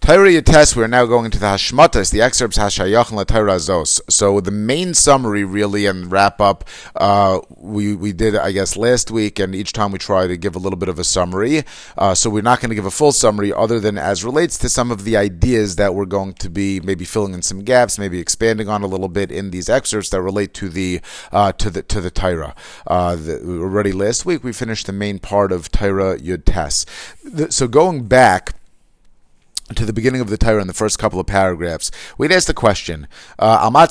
Torah test. We're now going to the Hashmatas, the excerpts Hashayach and Zos. So the main summary, really, and wrap up, uh, we we did, I guess, last week, and each time we try to give a little bit of a summary. Uh, so we're not going to give a full summary, other than as relates to some of the ideas that we're going to be maybe filling in some gaps, maybe expanding on a little bit in these excerpts that relate to the uh, to the to the Torah. Uh, already last week we finished the main part of Torah Yud Tes. So going back to the beginning of the Torah in the first couple of paragraphs, we'd ask the question: uh, Why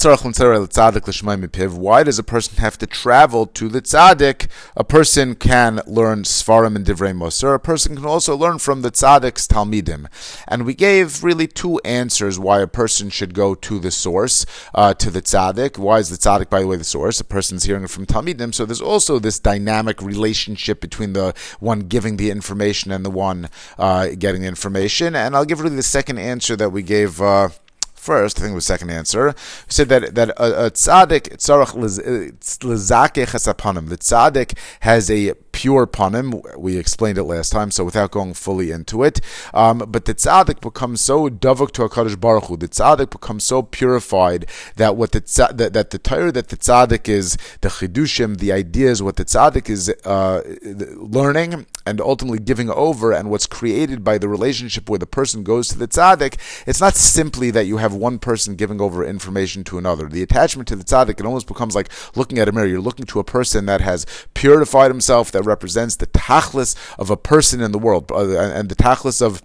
does a person have to travel to the tzaddik? A person can learn Svarim and Divrei Moser. A person can also learn from the tzaddik's Talmidim. And we gave really two answers why a person should go to the source, uh, to the tzaddik. Why is the tzaddik, by the way, the source? A person's hearing it from Talmidim. So there's also this dynamic relationship between the one giving the information and the one uh, getting the information. And I'll give the second answer that we gave. Uh, first, I think it was second answer. We said that that a, a tzaddik tzarach lezake chesapanim. The tzaddik has a pure panim. We explained it last time, so without going fully into it. Um, but the tzaddik becomes so davuk to Hakadosh Baruch Hu. The tzaddik becomes so purified that what the tzaddik, that, that the Torah that the tzaddik is the chidushim, the ideas, what the tzaddik is uh, learning and ultimately giving over, and what's created by the relationship where the person goes to the tzaddik. It's not simply that you have one person giving over information to another. The attachment to the tzaddik it almost becomes like looking at a mirror. You're looking to a person that has purified himself, that represents the tachlis of a person in the world, uh, and the tachlis of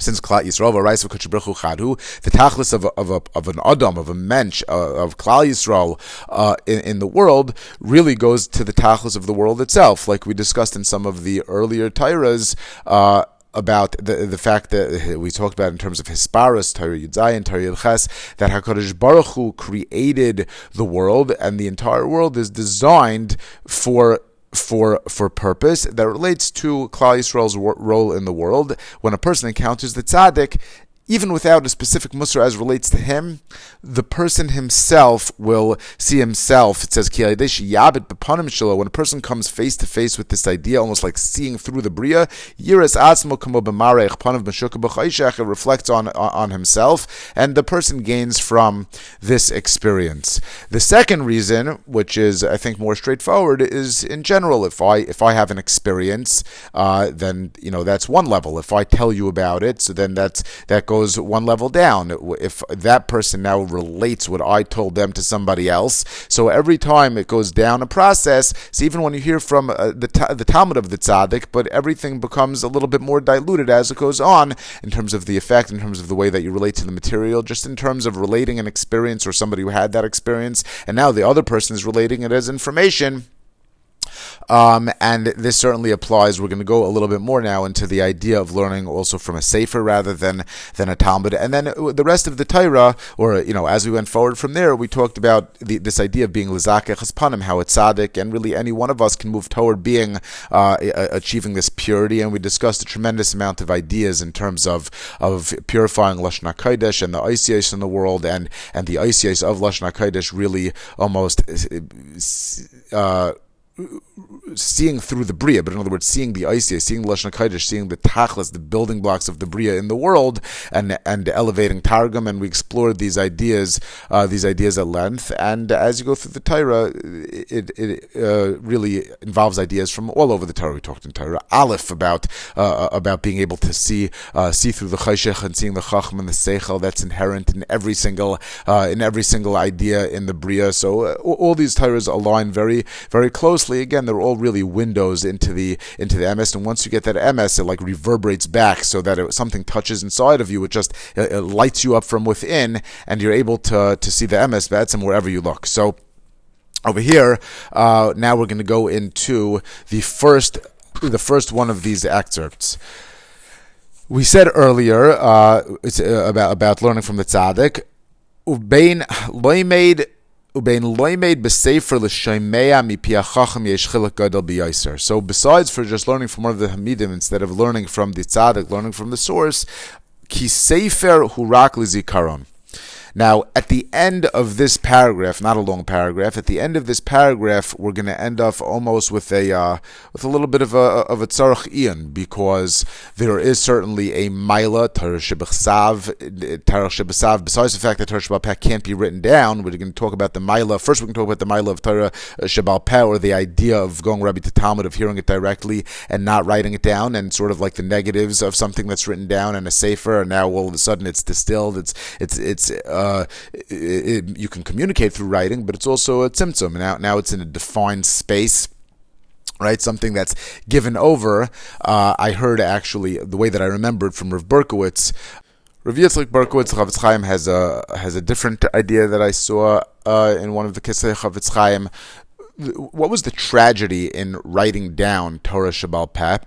since Klal Yisrael, Varais V'Kutzibrechu Chadu, the tachlis of of of an Adam, of a mensch, uh, of Klal Yisrael uh, in, in, the world, really goes to the tachlis of the world itself, like we discussed in some of the earlier Tairas. Uh, about the the fact that we talked about in terms of Hisparis, Torah Yudzayin, Torah Yudches, that Hakadosh Baruch Hu created the world, and the entire world is designed for for for purpose that relates to Klal Yisrael's role in the world. When a person encounters the tzaddik, even without a specific musr as relates to him, the person himself will see himself. It says, when a person comes face to face with this idea, almost like seeing through the Bria, reflects on, on himself, and the person gains from this experience. The second reason, which is, I think, more straightforward, is in general, if I if I have an experience, uh, then you know that's one level. If I tell you about it, so then that's that goes goes one level down. If that person now relates what I told them to somebody else, so every time it goes down a process. So even when you hear from uh, the the Talmud of the tzaddik, but everything becomes a little bit more diluted as it goes on in terms of the effect, in terms of the way that you relate to the material, just in terms of relating an experience or somebody who had that experience, and now the other person is relating it as information um, and this certainly applies. We're going to go a little bit more now into the idea of learning also from a sefer rather than than a Talmud. And then the rest of the Torah, or you know, as we went forward from there, we talked about the, this idea of being lizake chaspanim, how it's tzaddik, and really any one of us can move toward being uh, achieving this purity. And we discussed a tremendous amount of ideas in terms of of purifying lashon hakodesh and the ICS in the world, and and the ICS of lashon hakodesh really almost. Uh, seeing through the bria, but in other words, seeing the Isya, seeing the Lashon Kodesh, seeing the Tachlis, the building blocks of the bria in the world, and and elevating Targum, and we explored these ideas, uh, these ideas at length. And as you go through the Torah, it it uh, really involves ideas from all over the Torah. We talked in Torah Aleph about uh, about being able to see uh, see through the Chayshech and seeing the Chacham and the Seichel that's inherent in every single uh, in every single idea in the bria. So uh, all these Torahs align very very closely again, they're all really windows into the into the emes, and once you get that MS, it like reverberates back so that it, something touches inside of you. It just it, it lights you up from within, and you're able to to see the emes and wherever you look. So over here, uh, now we're going to go into the first the first one of these excerpts. We said earlier uh, it's uh, about about learning from the tzaddik. Ubein loimed so besides for just learning from one of the Hamidim instead of learning from the tzaddik, learning from the source, ki sefer hurak lizikaron. Now, at the end of this paragraph, not a long paragraph, at the end of this paragraph, we're going to end up almost with a uh, with a little bit of a of a ian because there is certainly a mila Torah shebechsav. Besides the fact that shebal can't be written down, we're going to talk about the mila. First, we're going to talk about the mila of Torah shebalpeh or the idea of going Rabbi to Talmud of hearing it directly and not writing it down, and sort of like the negatives of something that's written down in a sefer, and now all of a sudden it's distilled. It's it's it's uh, it, it, you can communicate through writing, but it's also a tzimtzum. Now now it's in a defined space right? Something that's given over. Uh, I heard actually the way that I remembered from Rav Berkowitz. Rav Yitzchak Berkowitz Chofetz Chaim has a has a different idea that I saw uh, in one of the Kisei Chofetz Chaim. What was the tragedy in writing down Torah Shabbal Peh?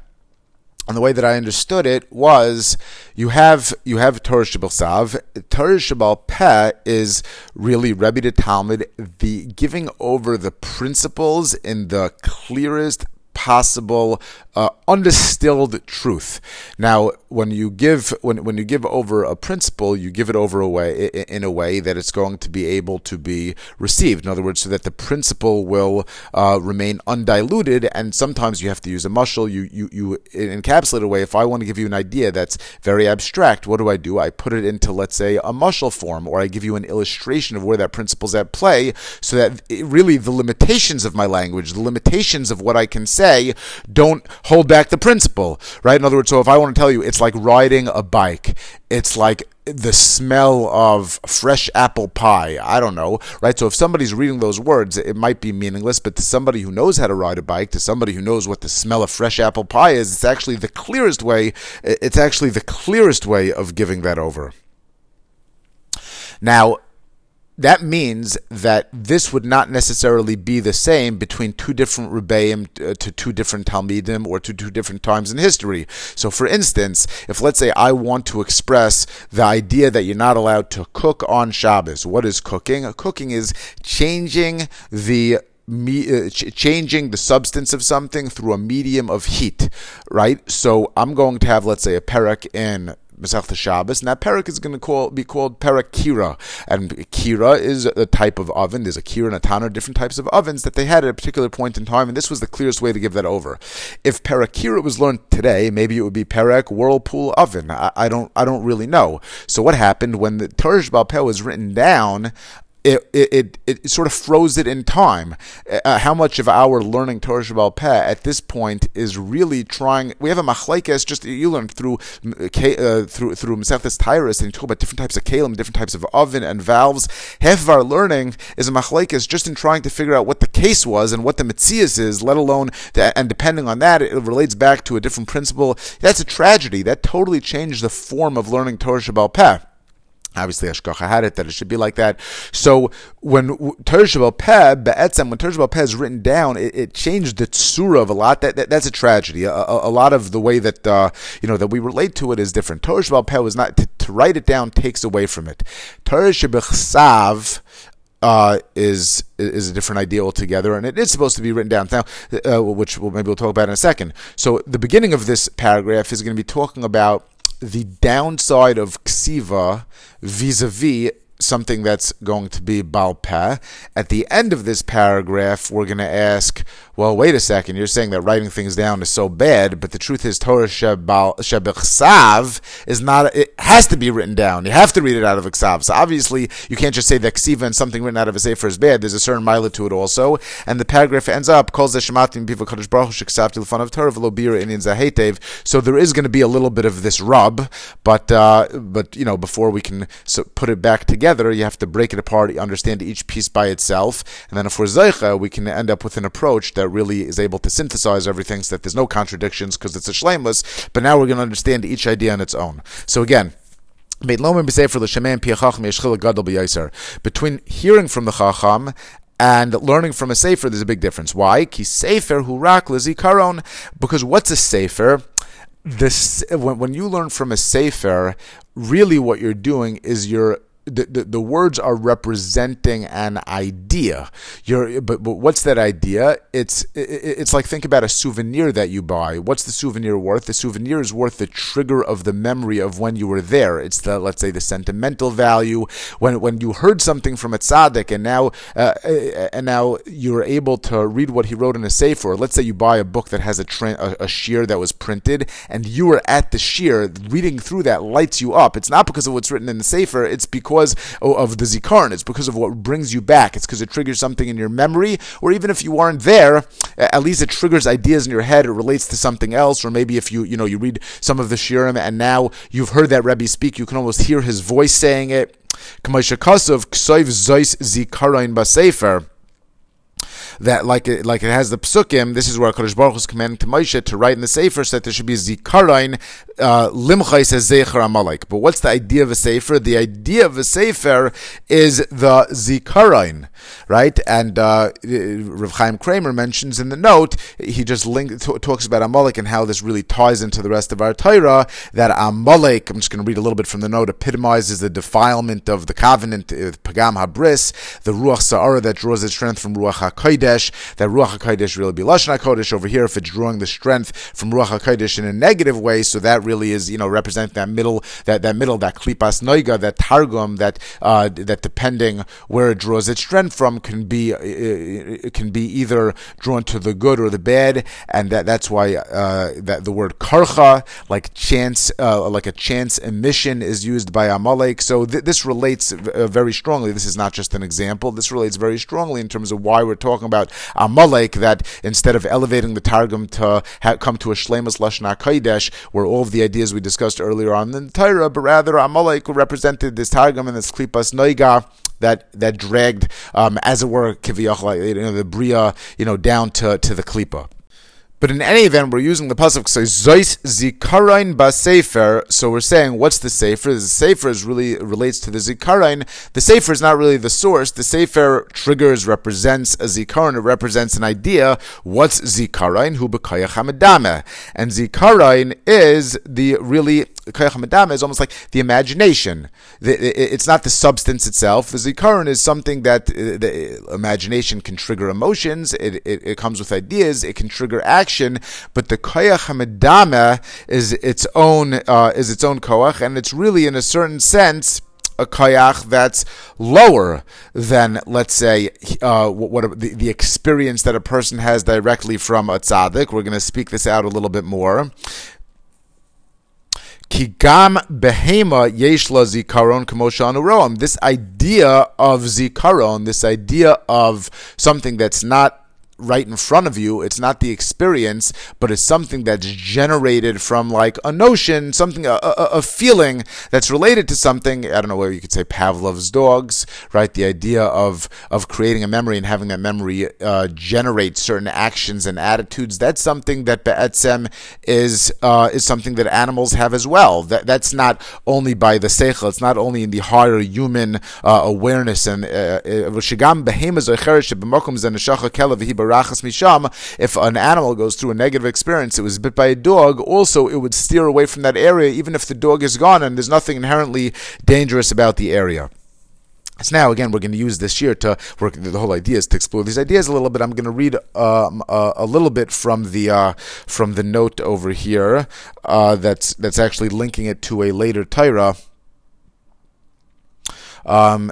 And the way that I understood it was you have you have Torah Shabbal Sav. Torah Shabbal Peh is really Rebbe de Talmud, the giving over the principles in the clearest possible uh, undistilled truth. Now, when you give when when you give over a principle, you give it over a way in a way that it's going to be able to be received. In other words, so that the principle will uh, remain undiluted. And sometimes you have to use a muscle. You you you encapsulate a way. If I want to give you an idea that's very abstract, what do I do? I put it into let's say a muscle form, or I give you an illustration of where that principle's at play, so that it, really the limitations of my language, the limitations of what I can say, don't hold back the principle, right? In other words, so if I want to tell you it's like riding a bike, it's like the smell of fresh apple pie. I don't know, right? So if somebody's reading those words, it might be meaningless, but to somebody who knows how to ride a bike, to somebody who knows what the smell of fresh apple pie is, it's actually the clearest way, it's actually the clearest way of giving that over. Now, that means that this would not necessarily be the same between two different Rebbeim uh, to two different Talmidim or to two different times in history. So, for instance, if let's say I want to express the idea that you're not allowed to cook on Shabbos, what is cooking? Cooking is changing the me, uh, ch- changing the substance of something through a medium of heat, right? So I'm going to have, let's say, a perek in Masechta Shabbos. Now, perak is going to call, be called perak kira, and kira is a type of oven. There's a kira and a tanner, different types of ovens that they had at a particular point in time, and this was the clearest way to give that over. If perak kira was learned today, maybe it would be perak whirlpool oven. I, I don't, I don't really know. So, what happened when the Torah Peh was written down? It, it, it, sort of froze it in time. Uh, how much of our learning Torah Shabbal Peh at this point is really trying? We have a machlekes just you learn through uh, through through Masechtas Tyrus, and you talk about different types of kalim, different types of oven and valves. Half of our learning is a machlekes just in trying to figure out what the case was and what the mitzias is, let alone and depending on that, it relates back to a different principle. That's a tragedy. That totally changed the form of learning Torah Shabbal Peh. Obviously, Ashkacha had it that it should be like that. So when Shabbal Peh, Be'etzem, when Shabbal Peh is written down, it, it, changed the tsura of a lot. That, that that's a tragedy. A, a, a, lot of the way that uh, you know that we relate to it is different. Shabbal Peh was not to, to, write it down takes away from it. Shabbal uh, is is a different idea altogether, and it is supposed to be written down now, uh, which we'll, maybe we'll talk about in a second. So the beginning of this paragraph is going to be talking about the downside of ksiva vis-a-vis something that's going to be balpeh. At the end of this paragraph, we're going to ask, well, wait a second, you're saying that writing things down is so bad, but the truth is Torah Shebechsav is not, it has to be written down. You have to read it out of Iksav. So obviously, you can't just say that Ksiva and something written out of a Sefer is bad. There's a certain mile to it also. And the paragraph ends up, calls the Shematim people Kadosh Baruch Sheksav Tilfan of Torah Velobira Indian Zahetev. So there is going to be a little bit of this rub, but, uh, but, you know, before we can put it back together, you have to break it apart, understand each piece by itself. And then if we're Zeicha, we can end up with an approach that really is able to synthesize everything so that there's no contradictions because it's a shlemus, but now we're going to understand each idea on its own. So again, between hearing from the Chacham and learning from a sefer, there's a big difference. Why? Ki sefer hurak. Because what's a sefer? This when, when you learn from a sefer, really what you're doing is you're the, the, the, words are representing an idea. You're, but, but what's that idea? It's it's like think about a souvenir that you buy. What's the souvenir worth? The souvenir is worth the trigger of the memory of when you were there. It's the let's say the sentimental value when when you heard something from a tzaddik and now uh, uh and now you're able to read what he wrote in a sefer. Let's say you buy a book that has a, tra- a, a shiur that was printed and you were at the shiur reading through that lights you up. It's not because of what's written in the sefer. It's because because of the zikaron. It's because of what brings you back. It's because it triggers something in your memory, or even if you weren't there, at least it triggers ideas in your head. It relates to something else, or maybe if you you know you read some of the shiurim and now you've heard that Rebbe speak, you can almost hear his voice saying it. Basefer that like it, like it has the psukim. This is where Kadosh Baruch is commanding to Moshe to write in the sefer so that there should be a zikarain uh, says zecher amalek. But what's the idea of a sefer? The idea of a sefer is the zikarain, right? And uh, Rav Chaim Kramer mentions in the note he just linked, t- talks about amalek and how this really ties into the rest of our Torah. That amalek, I'm just going to read a little bit from the note, epitomizes the defilement of the covenant, uh, pagam habris, the ruach sa'ara that draws its strength from ruach hakodesh. That ruach hakodesh really be lashon hakodesh over here if it's drawing the strength from ruach hakodesh in a negative way. So that really is, you know, representing that middle, that, that middle, that klipas noiga, that targum, that uh, that depending where it draws its strength from can be uh, it can be either drawn to the good or the bad, and that that's why uh, that the word karcha, like chance, uh, like a chance emission, is used by Amalek. So th- this relates uh, very strongly. This is not just an example. This relates very strongly in terms of why we're talking about Amalek. That instead of elevating the targum to ha- come to a shlemus lashon hakodesh, where all of the ideas we discussed earlier on in the Torah, but rather Amalek represented this Targum and this Klipas Noiga that that dragged, um, as it were, Kiviyach, you know, the Bria, you know, down to, to the Klipa. But in any event, we're using the pasuk say Zois Zikarain Basefer. So we're saying, what's the Sefer? The Sefer is really relates to the Zikarain. The Sefer is not really the source. The Sefer triggers, represents a Zikaron. It represents an idea. What's Zikarain? Hu B'kayach. And Zikarain is the really Kayach is almost like the imagination. it's not the substance itself. The Zikaron is something that uh, the imagination can trigger emotions. It, it, it comes with ideas. It can trigger action action, but the koyach hamedama is its own uh, is its own koach, and it's really in a certain sense a koyach that's lower than, let's say, uh, what, what the, the, experience that a person has directly from a tzaddik. We're going to speak this out a little bit more. Kigam behema yeshla zikaron kamoshan This idea of zikaron, this idea of something that's not right in front of you. It's not the experience, but it's something that's generated from like a notion, something, a, a, a, feeling that's related to something. I don't know where you could say Pavlov's dogs, right? The idea of of creating a memory and having that memory uh, generate certain actions and attitudes. That's something that be'etzem is uh, is something that animals have as well. That that's not only by the seichel. It's not only in the higher human uh, awareness and uh, uh, misham, if an animal goes through a negative experience, it was bit by a dog, also it would steer away from that area, even if the dog is gone and there's nothing inherently dangerous about the area. So now, again, we're going to use this year to work. The whole idea is to explore these ideas a little bit. I'm going to read um, uh, a little bit from the uh, from the note over here. Uh, that's that's actually linking it to a later Torah. Um,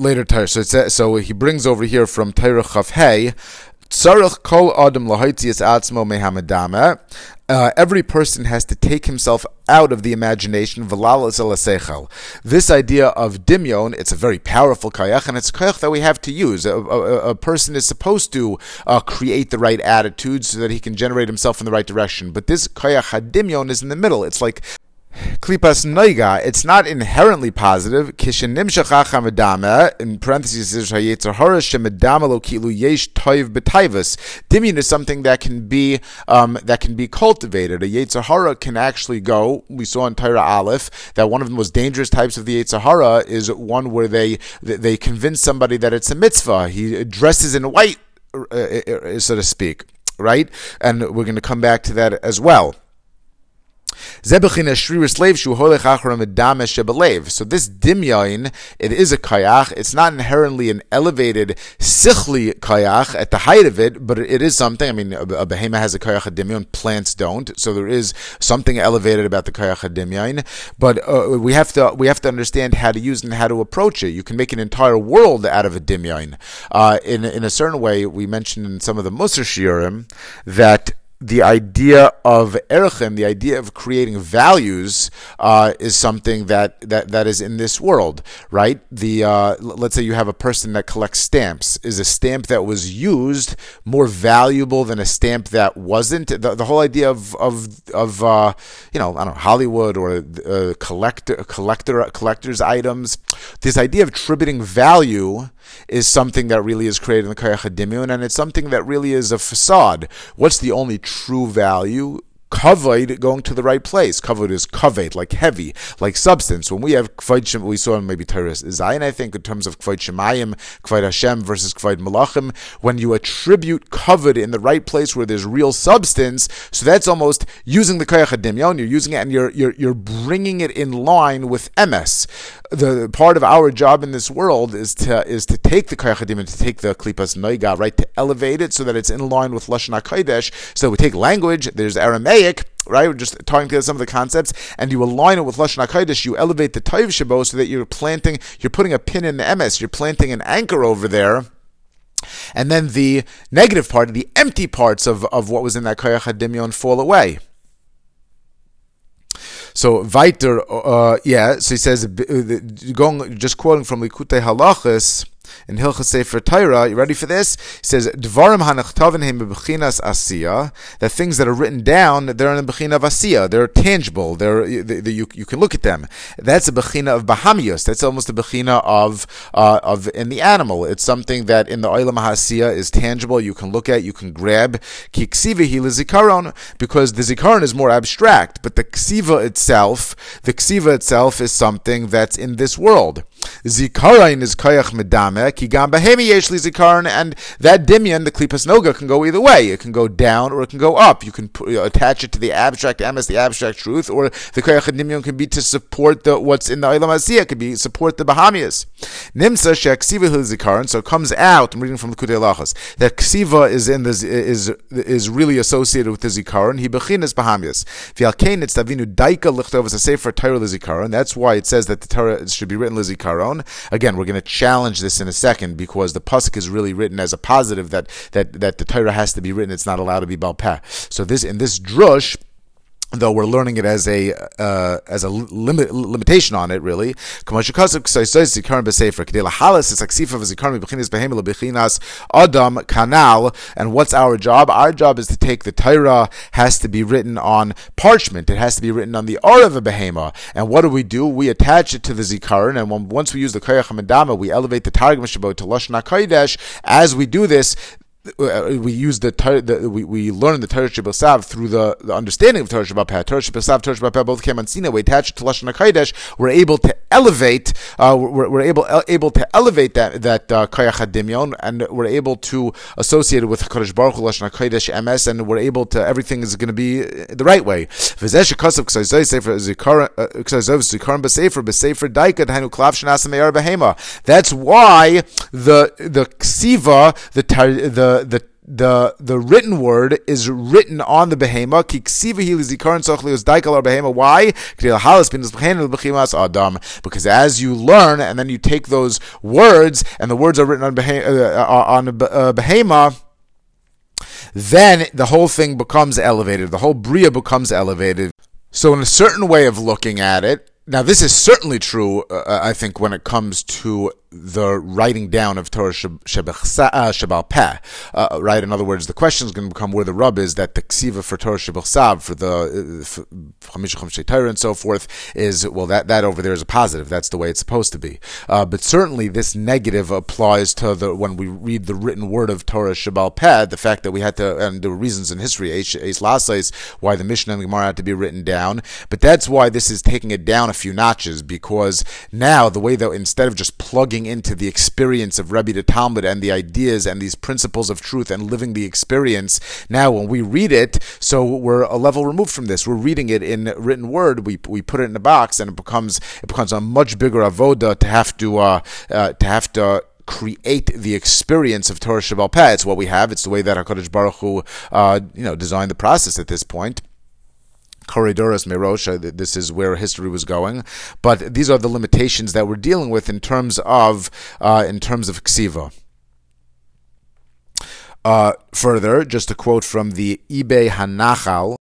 later Torah. So it's, so he brings over here from Torah Chav. Tzarech kol adam lahaitzias atzmo mehamadame. Uh, every person has to take himself out of the imagination. This idea of dimyon, it's a very powerful kayach, and it's a kayach that we have to use. A, a, a person is supposed to uh, create the right attitude so that he can generate himself in the right direction. But this kayach hadimyon is in the middle. It's like Klipas noiga, it's not inherently positive. Kishenimshachach in parentheses, is kilu yesh toiv b'taivus. Dimion is something that can be, um, that can be cultivated. A yetzahara can actually go, we saw in Torah Aleph, that one of the most dangerous types of the yetzahara is one where they, they convince somebody that it's a mitzvah. He dresses in white, uh, uh, so to speak, right? And we're going to come back to that as well. So this dimyain, it is a kayach. It's not inherently an elevated sichli kayach at the height of it, but it is something. I mean, a, behema has a kayach dimyain, plants don't. So there is something elevated about the kayach dimyain. But uh, we have to we have to understand how to use and how to approach it. You can make an entire world out of a dimyain. Uh, in in a certain way, we mentioned in some of the Musar shiurim that the idea of erchim, the idea of creating values, uh, is something that, that, that is in this world, right? The uh, let's say you have a person that collects stamps. Is a stamp that was used more valuable than a stamp that wasn't? The, the whole idea of of of uh, you know I don't know Hollywood or uh, collector collector collectors items. This idea of attributing value is something that really is created in the Kayach and it's something that really is a facade. What's the only true value kavod going to the right place. Kavod is kavod, like heavy, like substance. When we have kvod shem, we saw in maybe Teres Zayin, I think, in terms of kvod shemayim, kvod Hashem versus kvod malachim. When you attribute kavod in the right place where there's real substance, so that's almost using the kayach You're using it and you're you're you're bringing it in line with ms the part of our job in this world is to is to take the kayachadim and to take the klipas noiga, right, to elevate it so that it's in line with lashon hakodesh. So we take language. There's Aramaic. Right, we're just talking to some of the concepts, and you align it with lashon hakodesh. You elevate the tayv shabo so that you're planting, you're putting a pin in the ms, you're planting an anchor over there. And then the negative part, the empty parts of, of what was in that kayach fall away. So weiter, uh, yeah. So he says, uh, going just quoting from Likutei Halachas in Hilchas Sefer Torah. You ready for this? He says, "Dvarim hanachtavin him bechinas asiya." The things that are written down, they're in the bechina of asiya. They're tangible. They're they, they, you, you can look at them. That's a bechina of bahamius. That's almost a bechina of uh, of in the animal. It's something that in the oilam hasiya is tangible. You can look at. You can grab. Ki ksiva zikaron because the zikaron is more abstract, but the ksiva itself, the ksiva itself is something that's in this world. Zikaron is kayach medame, ki gam behemi yeshli zikaron, and that dimion, the klipas noga, can go either way. It can go down or it can go up. You can attach it to the abstract emes, the abstract truth, or the kayach dimion can be to support the what's in the ilam asiyah, can be support the bahamias. Nimsa sheksiva zikaron, so it comes out. I'm reading from the Kudei Lachas that ksiva is in the is is really associated with the zikaron. He bechinas bahamias. V'alkein it's tavinu daika lichtov as a sefer Torah. That's why it says that the Torah should be written lizikaron. Again, we're going to challenge this in a second because the pasuk is really written as a positive that that that the Torah has to be written. It's not allowed to be balpeh. So this in this drush though we're learning it as a uh, as a limit, limitation on it, really. And what's our job? Our job is to take the Torah has to be written on parchment. It has to be written on the ar of a behema. And what do we do? We attach it to the zikaron, and when, once we use the koyach we elevate the targum shabot to lashon hakodesh. As we do this, we use the, the we, we learn the Torah Sav through the, the understanding of Torah Shabbat Torah Sav, Torah Shabbat both came on Sina. We attach to Lashon Hakodesh. We're able to elevate. Uh, we're, we're, able able to elevate that that uh, Koyach and we're able to associate it with Hakadosh Baruch Hu Lashon Hakodesh MS, and we're able to everything is going to be the right way. That's why the the ksiva the the the the the written word is written on the behema. Why? Because as you learn and then you take those words and the words are written on behema, uh, on uh, behema then the whole thing becomes elevated. The whole bria becomes elevated. So, in a certain way of looking at it, now this is certainly true. Uh, I think when it comes to the writing down of Torah Shabal Peh, uh, right? In other words, the question is going to become where the rub is that the ksiva for Torah Shabal for the Chamish Chamishay Torah and so forth, is, well, that, that over there is a positive. That's the way it's supposed to be. Uh, but certainly this negative applies to the, when we read the written word of Torah Shabal Peh, the fact that we had to, and there were reasons in history, Ace Lasais, why the Mishnah and the Gemara had to be written down. But that's why this is taking it down a few notches, because now the way that instead of just plugging into the experience of Rebbe the Talmud and the ideas and these principles of truth and living the experience. Now, when we read it, so we're a level removed from this. We're reading it in written word. We, we put it in a box, and it becomes it becomes a much bigger avoda to have to uh, uh, to have to create the experience of Torah Shabbal. It's what we have. It's the way that Hakadosh Baruch Hu, uh, you know, designed the process at this point. Corridorus Merosha, this is where history was going. But these are the limitations that we're dealing with in terms of uh, in terms of ksiva. Uh, further, just a quote from the Mei Hanachal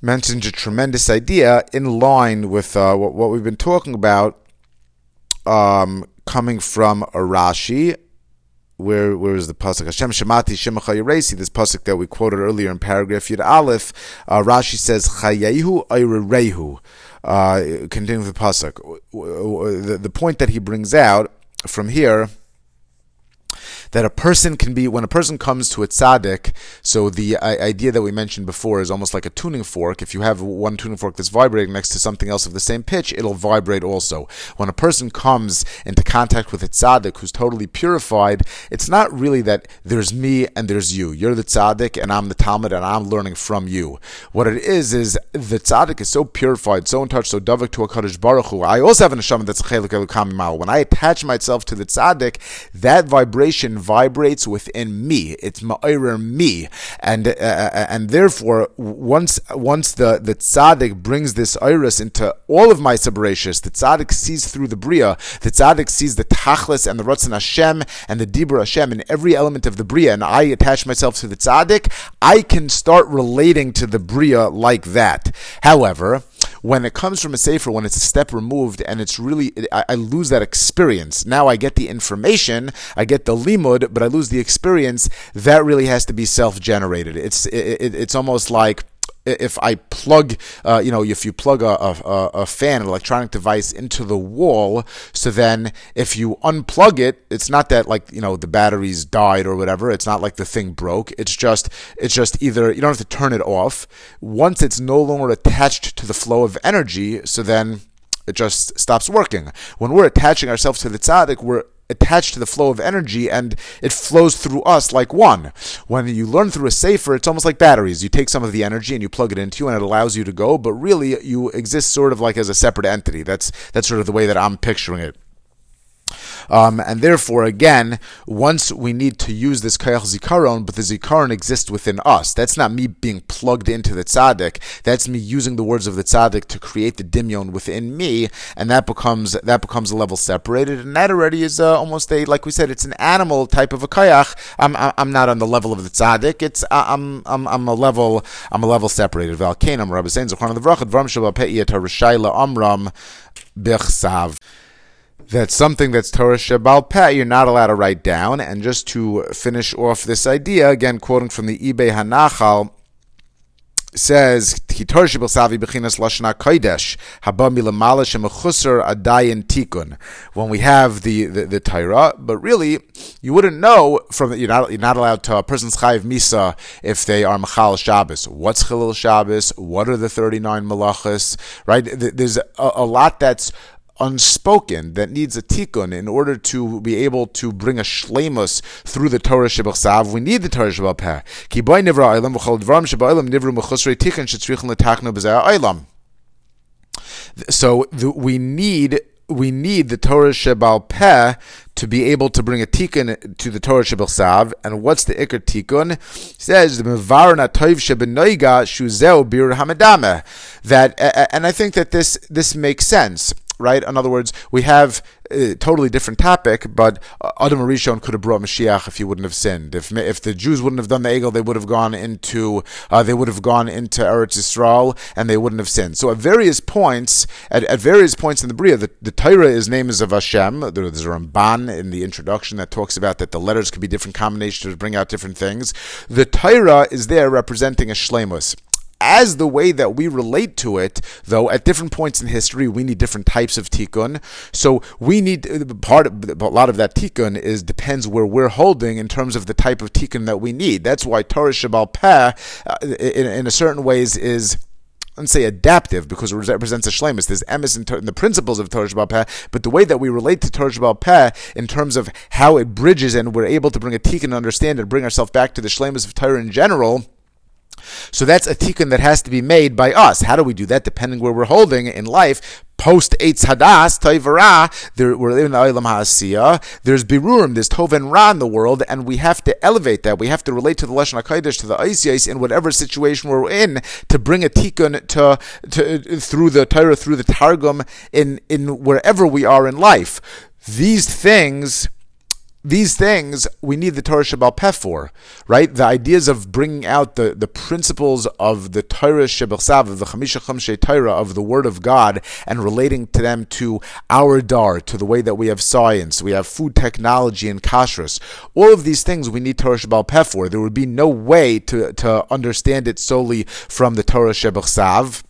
mentions a tremendous idea in line with uh, what, what, we've been talking about, um, coming from Arashi where where is the pasuk? Hashem Shemati Shemacha Yeresi. This pasuk that we quoted earlier in paragraph Yud Aleph. Uh, Rashi says Chayehu Ayrerehu. Uh, continuing the pasuk, the, the point that he brings out from here that a person can be, when a person comes to a tzaddik, so the uh, idea that we mentioned before is almost like a tuning fork. If you have one tuning fork that's vibrating next to something else of the same pitch, it'll vibrate also. When a person comes into contact with a tzaddik who's totally purified, it's not really that there's me and there's you. You're the tzaddik and I'm the Talmud and I'm learning from you. What it is, is the tzaddik is so purified, so in touch, so davik to a Kaddish Baruch Hu. I also have an neshama that's chelik When I attach myself to the tzaddik, that vibration vibrates within me. It's ma'ir me, and uh, uh, and therefore, once once the the tzaddik brings this iris into all of my sabratius, the tzaddik sees through the bria. The tzaddik sees the tachlis and the ratzon Hashem and the dibur Hashem in every element of the bria, and I attach myself to the tzaddik. I can start relating to the bria like that. However when it comes from a sefer, when it's a step removed and it's really, I, I, lose that experience. Now I get the information, I get the limud, but I lose the experience. That really has to be self-generated. It's it, it's almost like if I plug, uh, you know, if you plug a, a, a, fan, an electronic device into the wall, so then if you unplug it, it's not that like, you know, the batteries died or whatever. It's not like the thing broke. It's just, it's just either, you don't have to turn it off. Once it's no longer attached to the flow of energy, so then it just stops working. When we're attaching ourselves to the tzaddik, we're attached to the flow of energy and it flows through us like one. When you learn through a safer, it's almost like batteries. You take some of the energy and you plug it into you and it allows you to go, but really you exist sort of like as a separate entity. That's that's sort of the way that I'm picturing it. Um, and therefore, again, once we need to use this kayach zikaron, but the zikaron exists within us. That's not me being plugged into the tzaddik. That's me using the words of the tzaddik to create the dimyon within me, and that becomes that becomes a level separated. And that already is uh, almost a like we said, it's an animal type of a kayach. I'm I'm not on the level of the tzaddik. It's I'm I'm I'm a level I'm a level separated. Rabbi Zochron the Shabbat Pe'iyat Amram that's something that's Torah Shabbal Peh you're not allowed to write down. And just to finish off this idea, again quoting from the Mei Hanachal, says Torah Kodesh Adayin Tikun. When we have the, the, the Torah, but really you wouldn't know from you're not you're not allowed to a person's chayiv misa if they are machal Shabbos. What's Chilul Shabbos? What are the thirty nine malachas? Right? There's a, a lot that's unspoken that needs a tikkun in order to be able to bring a shlemus through the Torah Shabbat We need the Torah Shabbat. Ki. So the, we need we need the Torah Shebal Peh to be able to bring a tikkun to the Torah Shebal Sav. And what's the Iker tikkun? He says the Mevar Natoiv Shebenoiga Shuzeu Bir Hamadame. That and I think that this this makes sense right? In other words, we have a totally different topic, but Adam Arishon could have brought Mashiach if he wouldn't have sinned. If if the Jews wouldn't have done the Egel, they would have gone into uh, they would have gone into Eretz Yisrael and they wouldn't have sinned. So at various points, at, at various points in the Bria, the, the Torah is name is of Hashem. There's a Ramban in the introduction that talks about that the letters could be different combinations to bring out different things. The Torah is there representing a shlemus as the way that we relate to it, though, at different points in history, we need different types of tikkun. So we need part of, a lot of that tikkun is depends where we're holding in terms of the type of tikkun that we need. That's why Torah Shabbal Peh, uh, in, in a certain ways, is and say adaptive because it represents a shlemus. There's emes in, in, the principles of Torah Shabbat Peh, but the way that we relate to Torah Shabbat Peh in terms of how it bridges and we're able to bring a tikkun and understand and bring ourselves back to the shlemus of Torah in general. So that's a tikkun that has to be made by us. How do we do that? Depending where we're holding in life, post Eitz Hadas, Toivara, there, we're in the Olam HaAsiyah, there's Birurim, there's Tov and Ra in the world, and we have to elevate that. We have to relate to the Lashon HaKodesh, to the Isis in whatever situation we're in, to bring a tikkun to, to, through the Torah, through the Targum, in, in wherever we are in life. These things these things we need the Torah Shabbal Peh for, right? The ideas of bringing out the, the principles of the Torah Shabbal of the Chamisha Chamshe Torah, of the Word of God, and relating to them to our Dar, to the way that we have science, we have food technology and kashrus. All of these things we need Torah Shabbal Peh for. There would be no way to, to understand it solely from the Torah Shabbal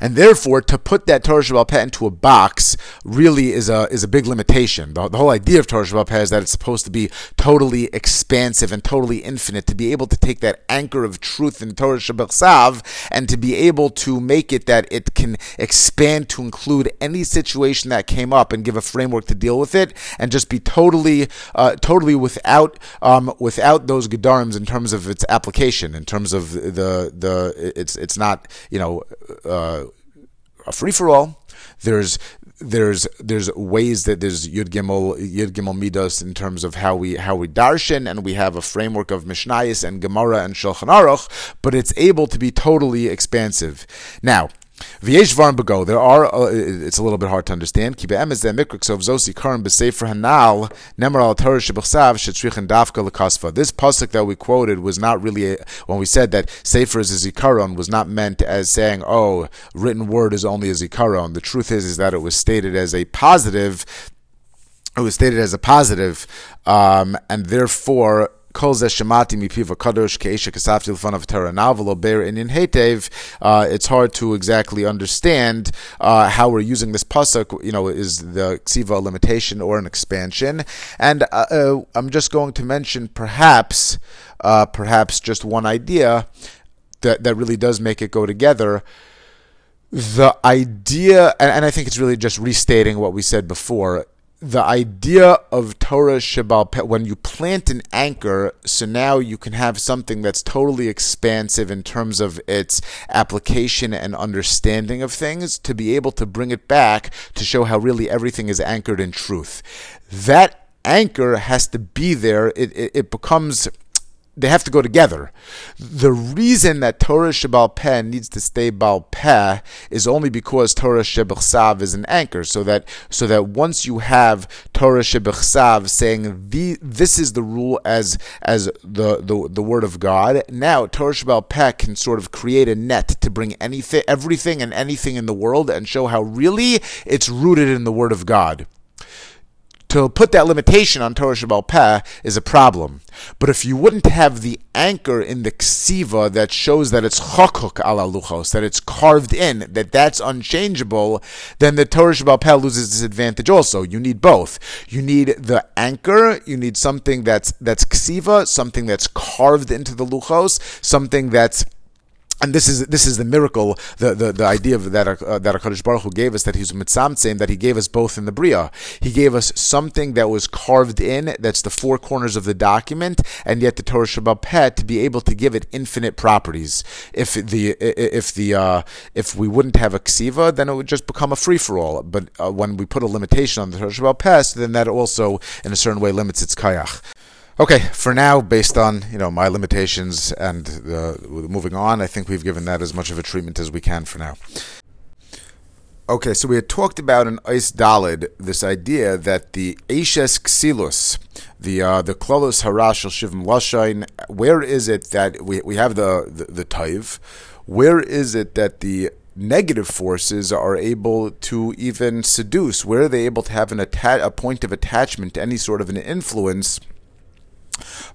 and therefore, to put that Torah Shabbat Peh into a box really is a is a big limitation. The, the whole idea of Torah Shabbat Peh is that it's supposed to be totally expansive and totally infinite. To be able to take that anchor of truth in Torah Shabbat Sav and to be able to make it that it can expand to include any situation that came up and give a framework to deal with it, and just be totally uh, totally without um, without those gedarms in terms of its application, in terms of the the it's it's not you know. Uh, a free for all. There's there's there's ways that there's Yud Gimel Yud Gimel Midos in terms of how we how we darshan, and we have a framework of Mishnayos and Gemara and Shulchan Aruch, but it's able to be totally expansive. Now, V'yesh varm bego. There are. Uh, it's a little bit hard to understand. Ki be'emes de mikrikov zosi karim b'sefer hanal nemar al Torah shebechsav shetzrichen dafka lekasva. This pasuk that we quoted was not really a, when we said that sefer is a zikaron was not meant as saying, oh, written word is only a zikaron. The truth is, is that it was stated as a positive. It was stated as a positive, um, and therefore kol ze shemati mipiv kadosh keisha kasafti l'fanav Torah in hetev. Uh, it's hard to exactly understand uh, how we're using this pasuk. You know, is the ksiva limitation or an expansion? And uh, uh, I'm just going to mention perhaps, uh, perhaps just one idea that that really does make it go together the idea, and, I think it's really just restating what we said before the idea of Torah Shabal Peh, when you plant an anchor, so now you can have something that's totally expansive in terms of its application and understanding of things, to be able to bring it back to show how really everything is anchored in truth. That anchor has to be there. It, it, it becomes they have to go together. The reason that Torah Shebal Peh needs to stay Bal Peh is only because Torah Shebechsav is an anchor, so that so that once you have Torah Shebechsav saying the, this is the rule as as the, the the word of God, now Torah Shebal Peh can sort of create a net to bring anything, everything, and anything in the world, and show how really it's rooted in the word of God to put that limitation on Torah Shabbat Peh is a problem. But if you wouldn't have the anchor in the ksiva that shows that it's chokuk ala luchos, that it's carved in, that that's unchangeable, then the Torah Shabbat Peh loses its advantage also. You need both. You need the anchor, you need something that's, that's ksiva, something that's carved into the luchos, something that's and this is this is the miracle, the the, the idea of that uh, that Hakadosh Baruch Hu gave us that He's mitzamtzim, that He gave us both in the bria. He gave us something that was carved in, that's the four corners of the document, and yet the Torah Shabbat Peh to be able to give it infinite properties. If the if the uh, if we wouldn't have a ksiva, then it would just become a free for all. But uh, when we put a limitation on the Torah Shabbat Peh, then that also in a certain way limits its kayach. Okay, for now, based on you know my limitations and uh, moving on, I think we've given that as much of a treatment as we can for now. Okay, so we had talked about an Ice Dalid this idea that the Ashes Xilus, the uh, the Klolos Harash Shivim Lashain, where is it that we, we have the, the, the Taiv? Where is it that the negative forces are able to even seduce? Where are they able to have an atta- a point of attachment to any sort of an influence?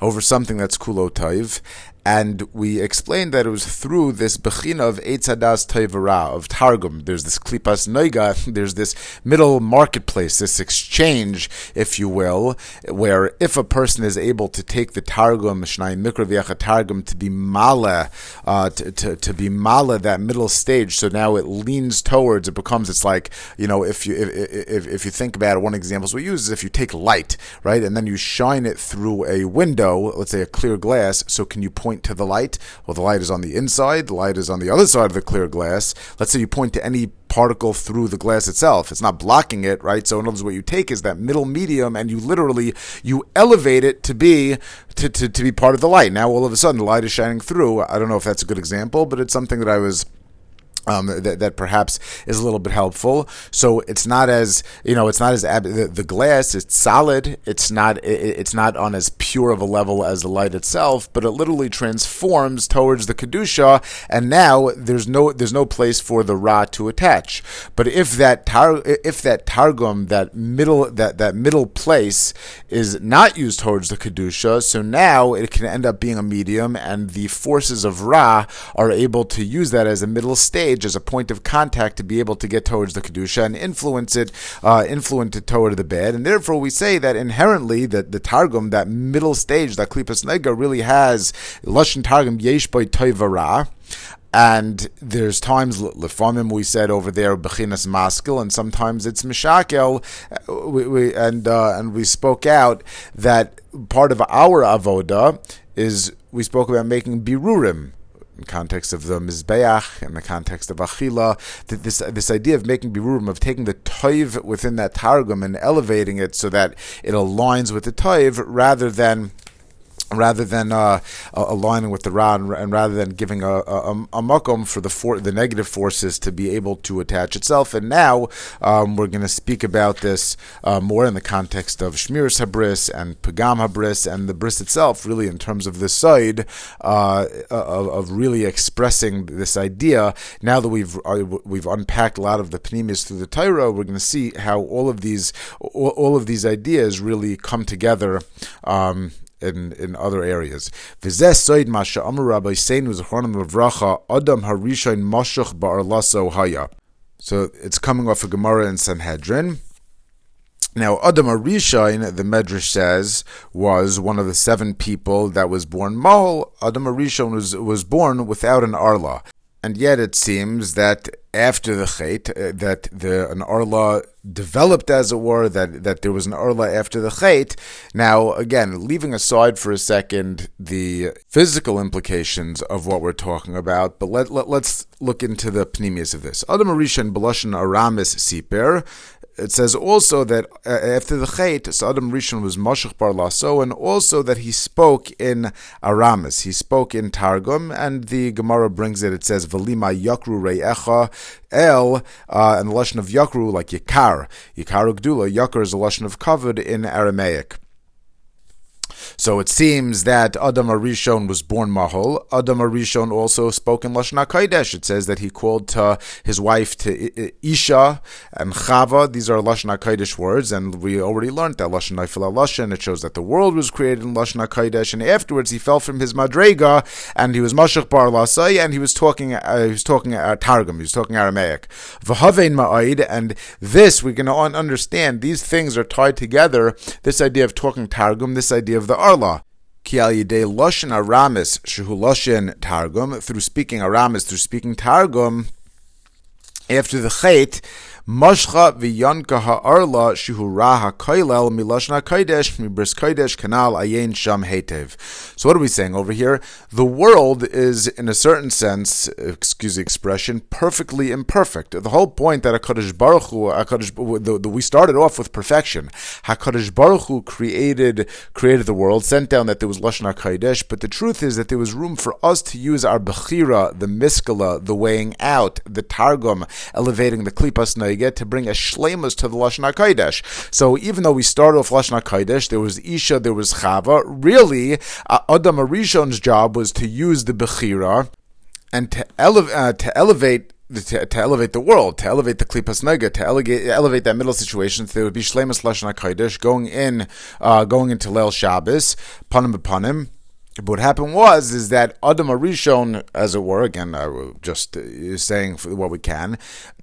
Over something that's kulotayv, and we explained that it was through this bechina of Eitzadas Toivara, of Targum. There's this Klipas Noiga, there's this middle marketplace, this exchange, if you will, where if a person is able to take the Targum, Shnai Mikra Targum, to be Mala, uh, to, to, to, be Mala, that middle stage, so now it leans towards, it becomes, it's like, you know, if you, if, if, if you think about it, one example we use is if you take light, right, and then you shine it through a window, let's say a clear glass, so can you point point to the light. Well, the light is on the inside, the light is on the other side of the clear glass. Let's say you point to any particle through the glass itself. It's not blocking it, right? So in other words, what you take is that middle medium and you literally you elevate it to be to, to, to be part of the light. Now all of a sudden the light is shining through. I don't know if that's a good example, but it's something that I was um, that, that perhaps is a little bit helpful. So it's not as you know, it's not as ab- the, the, glass. It's solid. It's not. It, it's not on as pure of a level as the light itself, but it literally transforms towards the kedusha, and now there's no there's no place for the ra to attach. But if that tar, if that targum that middle that that middle place is not used towards the kedusha, so now it can end up being a medium, and the forces of ra are able to use that as a middle stage as a point of contact to be able to get towards the kedusha and influence it, uh, influence it toward the bed. And therefore, we say that inherently that the targum, that middle stage, that klipas nega, really has lashon targum yesh by toivara. And there's times lefamim we said over there bechinas maskil, and sometimes it's mishakel. Uh, we, we, and uh, and we spoke out that part of our avoda is we spoke about making birurim in context of the mizbeach, in the context of achila, this this idea of making birurim, of taking the toiv within that targum and elevating it so that it aligns with the toiv, rather than rather than uh, aligning with the Ra and, rather than giving a, a, a makom for the for, the negative forces to be able to attach itself. And now um, we're going to speak about this uh, more in the context of Shmiras Habris and Pagam Habris and the bris itself, really in terms of the side uh, of, of, really expressing this idea. Now that we've uh, we've unpacked a lot of the pneumias through the Torah, we're going to see how all of these all, all, of these ideas really come together. Um, in, in other areas. Adam haya. So it's coming off a Gemara in Sanhedrin. Now, Adam Arishain, the Medrash says, was one of the seven people that was born Mahol. Adam Arishain was, was born without an Arla. And yet it seems that after the Chait, uh, that the an Arla developed, as it were, that, that there was an Arla after the Chait. Now, again, leaving aside for a second the physical implications of what we're talking about, but let, let, us look into the pneumias of this. Adam Arishan Belashan Aramis Siper, it says also that uh, after the Chait, Adam Rishon was Moshech Bar Lasso, and also that he spoke in Aramis. He spoke in Targum, and the Gemara brings it. It says, Velima Yakru Re'echa El, uh, and the Lashon of Yakru, like Yakar. Yakar Gdula. Yakar is a Lashon of covered in Aramaic. So it seems that Adam Arishon was born Mahol. Adam Arishon also spoke in Lashon HaKodesh. It says that he called to his wife to Isha and Chava. These are Lashon HaKodesh words, and we already learned that Lashon Nifil Lashon. It shows that the world was created in Lashon HaKodesh, and afterwards he fell from his Madrega, and he was Mashach Bar Lasai, and he was talking, uh, he was talking uh, Targum, he was talking Aramaic. V'havein Ma'aid, and this we can understand, these things are tied together, this idea of talking Targum, this idea of the Arla. Ki al yidei loshen aramis shehu loshen targum through speaking aramis through speaking targum after the chait Mashcha mibris kanal sham hetev. So what are we saying over here? The world is, in a certain sense, excuse the expression, perfectly imperfect. The whole point that Hakadosh Baruch Hu, HaKadosh, the, the, we started off with perfection. Hakadosh Baruch Hu created created the world, sent down that there was lashna kodesh, but the truth is that there was room for us to use our bechira, the miskala, the weighing out, the targum, elevating the klipas get to bring a shlemus to the Lashon HaKodesh. So even though we started with Lashon HaKodesh, there was Isha, there was Chava, really, uh, Adam Arishon's job was to use the Bechira and to, ele- uh, to elevate to, to, elevate the world, to elevate the klipas nega, to elevate, elevate that middle situation. So there would be shlemus lashon hakodesh going in, uh, going into Leil Shabbos, panim b'panim. But what happened was is that Adam Arishon, as it were, again, I was just uh, saying what we can,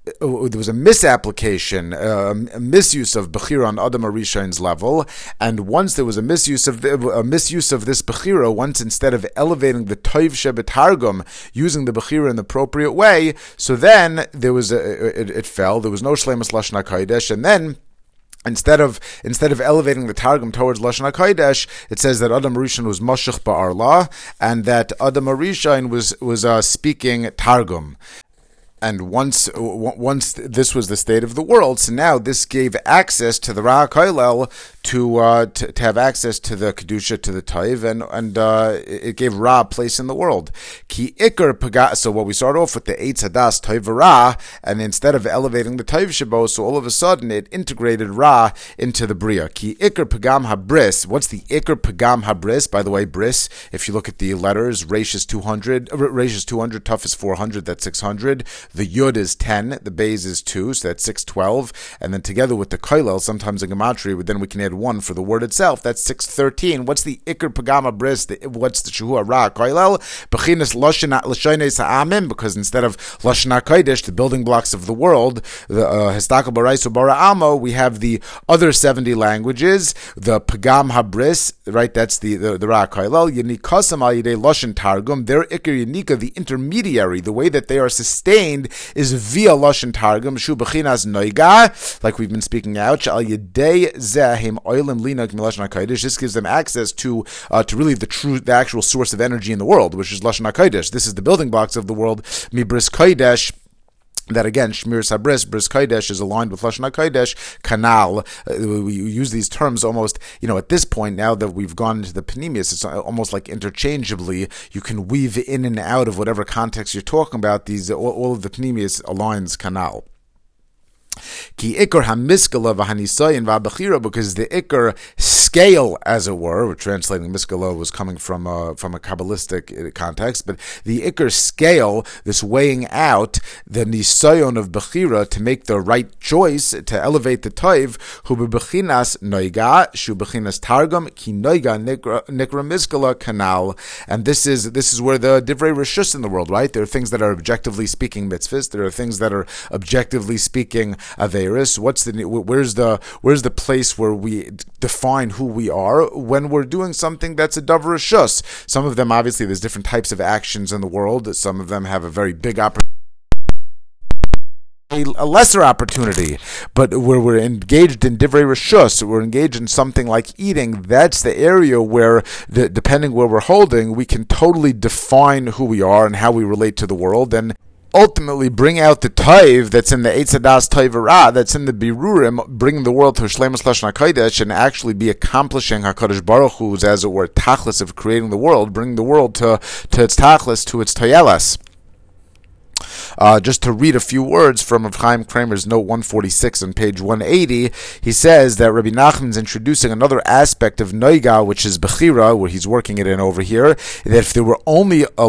uh, there was a misapplication, uh, a misuse of Bechira on Adam Arishon's level, and once there was a misuse of the, a misuse of this Bechira, once instead of elevating the Toiv Shebetargum, using the Bechira in the appropriate way, so then there was a, it, it fell, there was no Shlemus Lashna Kodesh, and then Instead of instead of elevating the Targum towards Lashon HaKodesh, it says that Adam Rishon was Moshech Ba'arla, and that Adam Rishon was was uh, speaking Targum and once once this was the state of the world, so now this gave access to the Ra to, uh, to, to have access to the kedusha to the Taiv, and and uh, it gave Ra place in the world. Ki ikar paga. So what we start off with the Eitz Hadas Taiv Ra, and instead of elevating the Taiv Shabo, so all of a sudden it integrated Ra into the Bria. Ki ikar pagam habris. What's the ikar pagam habris? By the way, bris. If you look at the letters, Reish is two hundred, Reish is two hundred, Tough is four hundred. That's six hundred. The Yud is 10, the Bays is 2, so that's 612. And then together with the Koilel, sometimes in Gematria, then we can add 1 for the word itself. That's 613. What's the Iker Pagama Bris? What's the Shuhua Ra Koilel? Sa'amim, because instead of Lashna Kodesh, the building blocks of the world, the uh, Histakal Baraisu Bara Amo, we have the other 70 languages, the Pagam Habris, right? That's the, the, the Ra Koilel. Yinikasam Al Yidei Lashon Targum, their Iker Yanika, the intermediary, the way that they are sustained is via Lashon Targum, Shu Bechinas Noiga, like we've been speaking out, Al Yedei Zehim Oilim Linag Milashon HaKadosh. This gives them access to uh, to really the true, the actual source of energy in the world, which is Lashon HaKadosh. This is the building blocks of the world, Mibris Kodesh that again, Shmir Sabris, Bris Kodesh is aligned with Lashon HaKodesh, Kanal. Uh, we use these terms almost, you know, at this point, now that we've gone into the Panemius, it's almost like interchangeably. You can weave in and out of whatever context you're talking about. These All, all of the Panemius aligns Kanal. Ki ikar hamiskala v'hanisayin v'abachira, because the ikar scale, as it were, translating miskala was coming from a, from a kabbalistic uh, context, but the ikar scale, this weighing out the nisayon of bechira to make the right choice to elevate the toiv, hu bechinas noiga shu bechinas targum ki noiga nikra miskala kanal, and this is this is where the divrei rishus in the world, right? There are things that are objectively speaking mitzvahs, there are things that are objectively speaking Averis? What's the where's the where's the place where we define who we are when we're doing something that's a davar? Some of them obviously there's different types of actions in the world. Some of them have a very big opportunity a lesser opportunity, but where we're engaged in divrei rishus, we're engaged in something like eating. That's the area where, the, depending where we're holding, we can totally define who we are and how we relate to the world. And ultimately bring out the taiv that's in the Eitzadas Taivara, that's in the Birurim, bring the world to Shlemus Lashon HaKodesh and actually be accomplishing HaKadosh Baruch Hu's, as it were, tachlis of creating the world, bring the world to, to its tachlis, to its tayelas. Uh, just to read a few words from Chaim Kramer's note 146 on page 180, he says that Rabbi Nachman's introducing another aspect of Noiga, which is Bechira, where he's working it in over here, that if there were only a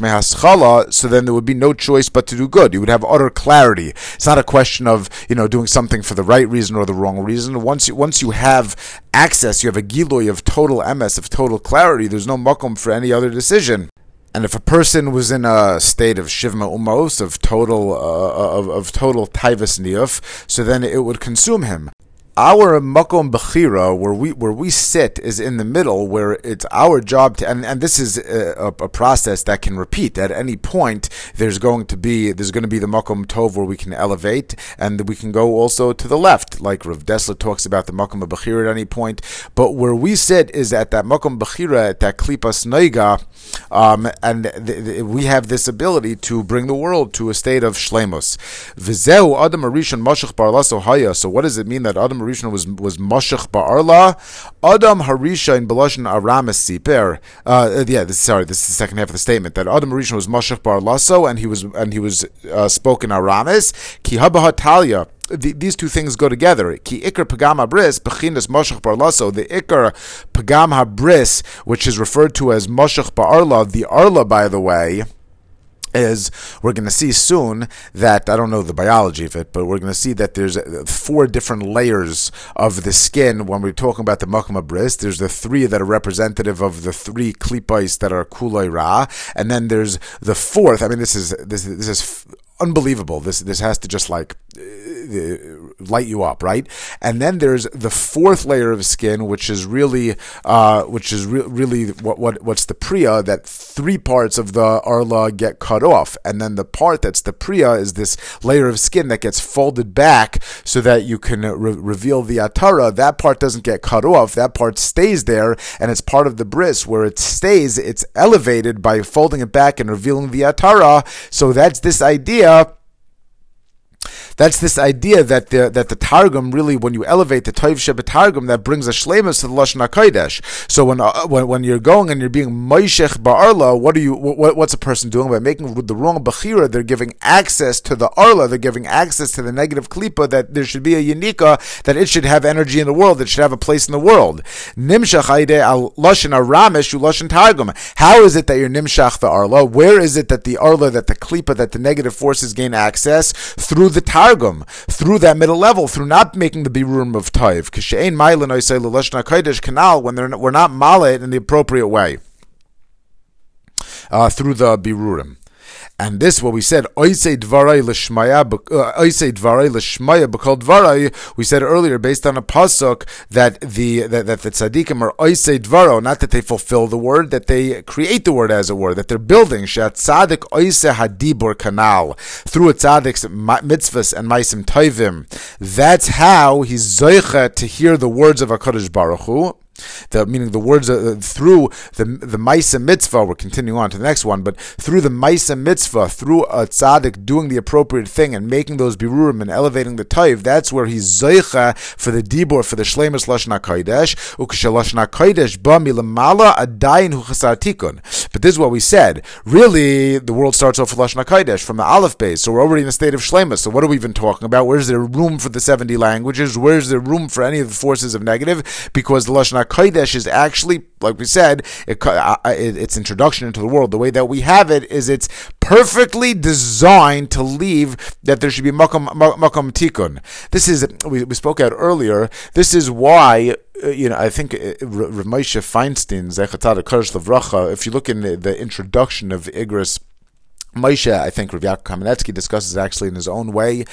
Mehaschala, so then there would be no choice but to do good. You would have utter clarity. It's not a question of, you know, doing something for the right reason or the wrong reason. Once you, once you have access, you have a giloy of total MS, of total clarity, there's no makom for any other decision. And if a person was in a state of shivma umos, of total, uh, of, of total taivas niyuf, so then it would consume him our makom bechira, where we where we sit, is in the middle, where it's our job to, and, and this is a, a, process that can repeat at any point. There's going to be there's going to be the makom tov where we can elevate, and we can go also to the left, like Rav Dessler talks about the makom bechira at any point. But where we sit is at that makom bechira, at that klipas noiga, um, and we have this ability to bring the world to a state of shlemos. So what does it mean that adam Harishon was was Moshech Ba'arla. Adam Harisha in Belashon Aramis Siper. Uh, yeah, this, sorry, this is the second half of the statement that Adam Harishon was Moshech Ba'arlaso and he was and he was uh, spoken Aramis. Ki Talia these two things go together. Ki ikar pagam habris bechinas moshach barlaso. The ikar pagam habris, which is referred to as moshach ba'arla, the arla, by the way, is we're going to see soon that I don't know the biology of it, but we're going to see that there's uh, four different layers of the skin when we're talking about the makam bris. There's the three that are representative of the three klipais that are kulay ra, and then there's the fourth. I mean, this is this this is unbelievable. This this has to just like uh, light you up, right? And then there's the fourth layer of skin, which is really, uh, which is re- really what what what's the priya that three parts of the arla get cut off, and then the part that's the priya is this layer of skin that gets folded back so that you can re- reveal the atara. That part doesn't get cut off. That part stays there, and it's part of the bris where it stays. It's elevated by folding it back and revealing the atara. So that's this idea ya that's this idea that the that the Targum really, when you elevate the Toiv Sheba Targum, that brings a shlemus to the Lashon Hakodesh. So when, uh, when when you're going and you're being Moishech Ba'arla, what are you? What, what's a person doing by making the wrong Bechira? They're giving access to the Arla. They're giving access to the negative Klipa. That there should be a Yanika. That it should have energy in the world. It should have a place in the world. Nimshach Aide al Lashon Aramish Lashon Targum. How is it that you're Nimshach the Arla? Where is it that the Arla, that the Klipa, that the negative forces gain access through the Targum? Targum through that middle level, through not making the birurim of taiv. Kishein ma'ilin oisei l'lashna kodesh canal when they're we're not malet in the appropriate way uh, through the birurim. And this, what we said, oisei dvarai l'shmaya, uh, oisei dvarai. We said earlier, based on a pasuk, that the that, that the tzaddikim are oisei dvaro, not that they fulfill the word, that they create the word as a word, that they're building. Shat tzaddik oisei hadibur through a tzaddik's mitzvahs and maisim toivim. That's how he's zoicha to hear the words of Hakadosh Baruch Hu the meaning the words uh, through the the Maisa mitzvah. We're continuing on to the next one, but through the Maisa mitzvah, through a tzaddik doing the appropriate thing and making those birurim and elevating the taiv, that's where he's zeicha for the dibor for the shlemus lashna kodesh ukshaloshna kodesh ba milamala adayin hu tikun. But this is what we said. Really, the world starts off with lashna from the aleph base, so we're already in a state of shlemus. So what are we even talking about? Where's there room for the seventy languages? Where's there room for any of the forces of negative? Because the lashna Kodesh is actually, like we said, it, uh, its introduction into the world. The way that we have it is it's perfectly designed to leave that there should be makom, makom tikkun. This is we, we spoke out earlier. This is why uh, you know, I think uh, Rav Moshe Feinstein, Zechatat Levracha, if you look in the, the introduction of Igris Moshe, I think Rav Yaakov Kamenetsky discusses actually in his own way.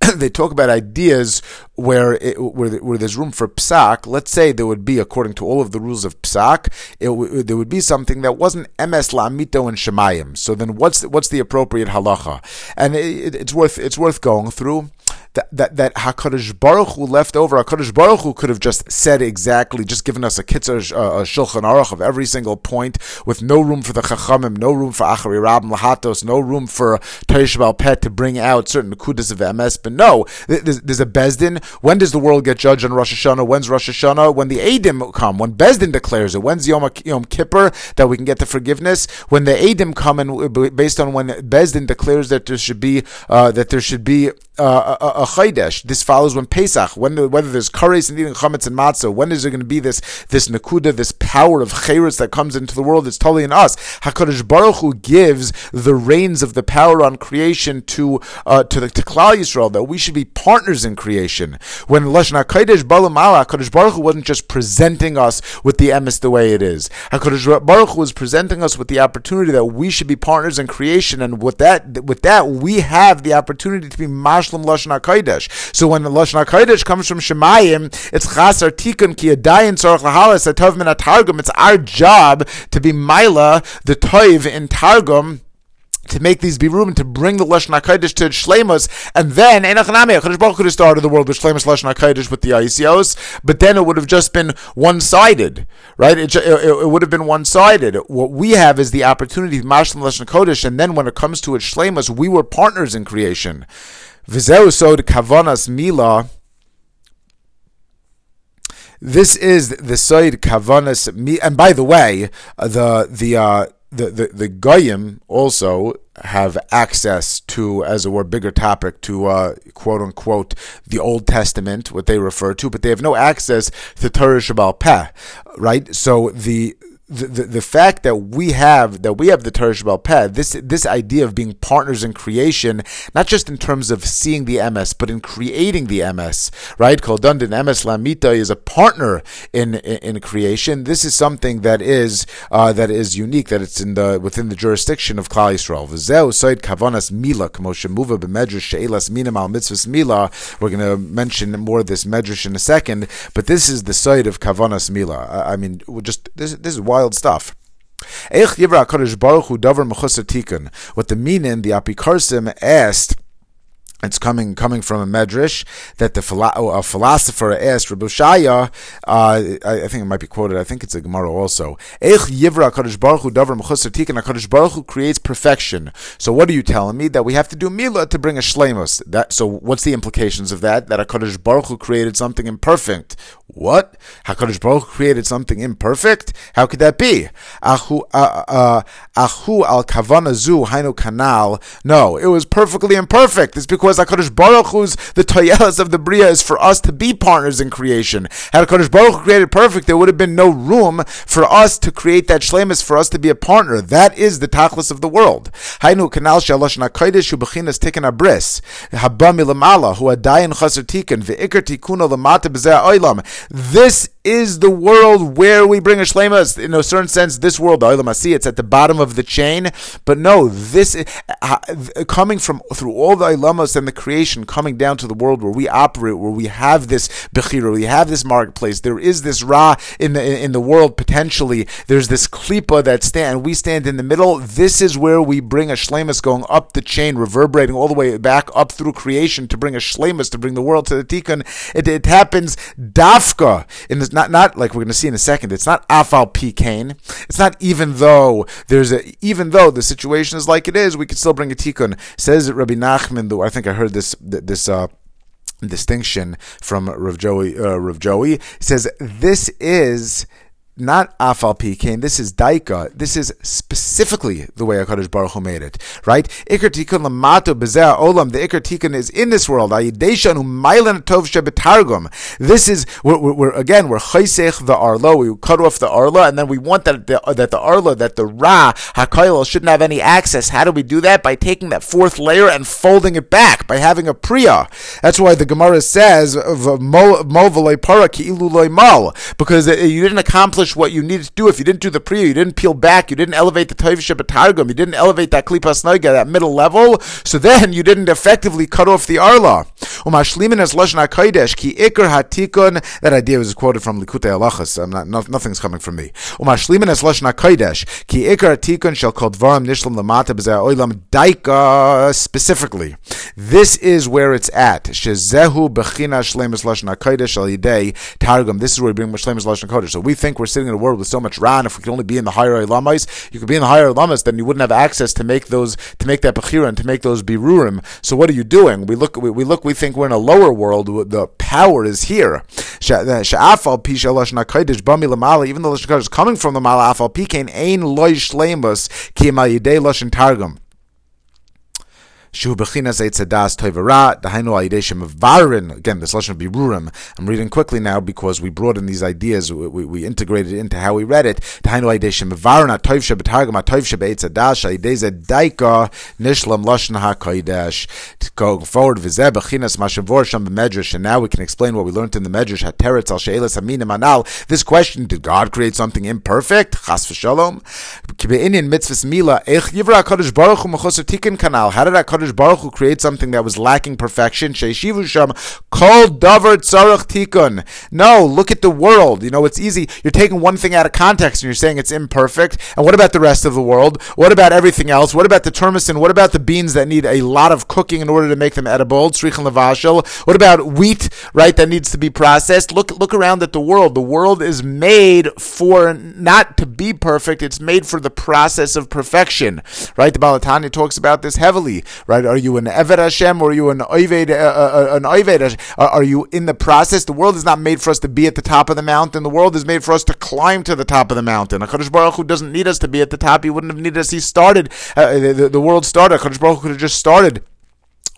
they talk about ideas where it, where, where there's room for psak. Let's say there would be, according to all of the rules of psak, it, there would be something that wasn't emes lamito and shemayim. So then, what's what's the appropriate halacha? And it, it's worth it's worth going through that that, that Hakadosh Baruch Hu left over. Hakadosh Baruch Hu could have just said exactly, just given us a kitzur uh, a shulchan aruch of every single point, with no room for the chachamim, no room for achari rabim lahatos, no room for Teresh Pet to bring out certain kudas of MS. But no, there's, there's, a bezdin. When does the world get judged on Rosh Hashanah? When's Rosh Hashanah? When the Adim come. When bezdin declares it. When's Yom, Yom Kippur that we can get the forgiveness? When the Adim come and based on when bezdin declares that there should be uh, that there should be uh, a, a chaydesh. This follows when Pesach, when the, whether there's kares and eating chametz and matzah. When is there going to be this this nakuda, this power of chayres that comes into the world? It's totally in us. Hakadosh Baruch Hu gives the reins of the power on creation to uh, to the to Klal Yisrael that we should be partners in creation. When lashon hakadosh balamala, Hakadosh Baruch Hu wasn't just presenting us with the emes the way it is. Hakadosh Baruch Hu was presenting us with the opportunity that we should be partners in creation, and with that with that we have the opportunity to be mash Mashlim Lashon HaKodesh. So when the Lashon HaKodesh comes from Shemayim, it's Chasar Tikkun Ki Adayin Tzorach Lahalas Atov Min Targum. It's our job to be Maila, the Toiv in Targum, to make these birurim to bring the lashon hakodesh to shlemus, and then enachanami Hakadosh Baruch could have started the world with shlemus lashon hakodesh with the ICOs, but then it would have just been one sided, right? It, it, it, would have been one sided. What we have is the opportunity to mashlim lashon hakodesh, and then when it comes to it shlemus, we were partners in creation. V'zeu kavanas mila. This is the side kavanas mi. And by the way, the the uh, the the, the goyim also have access to, as it were, bigger topic to uh, quote unquote the Old Testament, what they refer to, but they have no access to Torah Shabbal Peh, right? So the the, the, fact that we have that we have the Torah Shabbat Peh, this this idea of being partners in creation, not just in terms of seeing the MS, but in creating the MS, right? Called Dundin MS Lamita is a partner in, in, in creation. This is something that is uh, that is unique, that it's in the within the jurisdiction of Klal Yisrael. Kavanas mila mila. We're going to mention more of this medrash in a second, but this is the side of kavanas mila. I, I mean, just this, this is wild stuff. What the meaning the Apikarsim asked it's coming coming from a medrash that the a philosopher asked Rabbi Shaya. Uh, I, I, think it might be quoted. I think it's a Gemara also. Eich yivra Kadosh Baruch Hu davar tikkun. Kadosh Baruch Hu creates perfection. So what are you telling me that we have to do mila to bring a shlemus? That so what's the implications of that? That a Kadosh Baruch Hu created something imperfect. What? Hakadosh Baruch Hu created something imperfect? How could that be? Ahu uh, uh, al kavana zu hainu kanal. No, it was perfectly imperfect. It's because was HaKadosh Baruch Hu's, the toyelas of the Bria is for us to be partners in creation. Had HaKadosh Baruch Hu created perfect, there would have been no room for us to create that shlemus, for us to be a partner. That is the tachlis of the world. Hainu kanal shalosh nakodesh ubechinas tikkun abris. Haba milamala hu adayin chaser tikkun ve'ikar tikkuno lamata b'zeh oilam. This is the world where we bring a shlemas. In a certain sense, this world, the oilam it's at the bottom of the chain. But no, this uh, coming from through all the ilamas and the creation coming down to the world where we operate, where we have this bechira, we have this marketplace. There is this ra in the in the world potentially. There's this klipa that stand. We stand in the middle. This is where we bring a shlemus going up the chain, reverberating all the way back up through creation to bring a shlemus to bring the world to the tikkun. It, it happens dafka in this not not like we're going to see in a second. It's not afal pikain. It's not even though there's a even though the situation is like it is, we can still bring a tikkun. Says Rabbi Nachman, though I think I heard this this uh, distinction from Rav Joey. Uh, Rav Joey he says this is not afal pikein. This is daika. This is specifically the way Hakadosh Baruch Hu made it. Right? Iker tikun lamato bezeh olam. The ikar tikun is in this world. Ayideshan umaylan tov shebetargum. This is we're, we're, again we're chaysech the arlo. We cut off the arlo, and then we want that the, uh, that the arlo that the ra hakayil shouldn't have any access. How do we do that? By taking that fourth layer and folding it back by having a priya. That's why the Gemara says mo mal because uh, you didn't accomplish accomplish what you needed to do. If you didn't do the priya, you didn't peel back, you didn't elevate the Toiv Targum, you didn't elevate that Klipas Noiga, that middle level, so then you didn't effectively cut off the Arla. Umashlimin as Lashon HaKodesh, ki ikar hatikun, that idea was quoted from Likutei Halachas, I'm not, no, nothing's coming from me. Umashlimin as Lashon HaKodesh, ki ikar hatikun shall call Dvaram Nishlam Lamata B'zeh Oilam Daika, specifically. This is where it's at. Shezehu Bechina Shlemus Lashon HaKodesh Al Yidei Targum. This is where we bring Shlemus Lashon HaKodesh. So we think we're sitting in a world with so much ran. If we could only be in the higher lamas, you could be in the higher lamas, then you wouldn't have access to make those to make that bechira and to make those birurim. So what are you doing? We look, we, we look, we think we're in a lower world. The power is here. Uh, even though Lashon is coming from the Mala Afal Pikain, Ein Loy Shleimus Ki Yidei Lashon Targum. Shu bechinas eitzadas toivara, dahainu ayideshem varin. Again, this lashon birurim. I'm reading quickly now because we brought in these ideas. We, we, we integrated into how we read it. Dahainu ayideshem varin, atoiv shebetargam, atoiv shebeitzadas, ayideze daika, nishlam lashon hakoidesh. Going forward, vizeh bechinas mashavor sham b'medrash. And now we can explain what we learned in the medrash, hateretz al she'elas aminim anal. This question, did God create something imperfect? Chas v'shalom. Kibe'inyan mitzvahs mila, ech yivra HaKadosh Baruch Hu mechoser kanal. How did Hakadosh Baruch Hu create something that was lacking perfection. Sheishivu sham kol davar tzarach tikun. No, look at the world. You know, it's easy. You're taking one thing out of context and you're saying it's imperfect. And what about the rest of the world? What about everything else? What about the termicin? What about the beans that need a lot of cooking in order to make them edible? Levashel. What about wheat, right, that needs to be processed? Look, look around at the world. The world is made for not to be perfect. It's made for the process of perfection, right? The Baal HaTanya talks about this heavily, right? Are you an Eved Hashem or are you an Oived, uh, uh, an Oived? Are you in the process? The world is not made for us to be at the top of the mountain. The world is made for us to climb to the top of the mountain. HaKadosh Baruch Hu doesn't need us to be at the top. He wouldn't have needed us. He started, uh, the, the, world started. HaKadosh Baruch Hu could have just started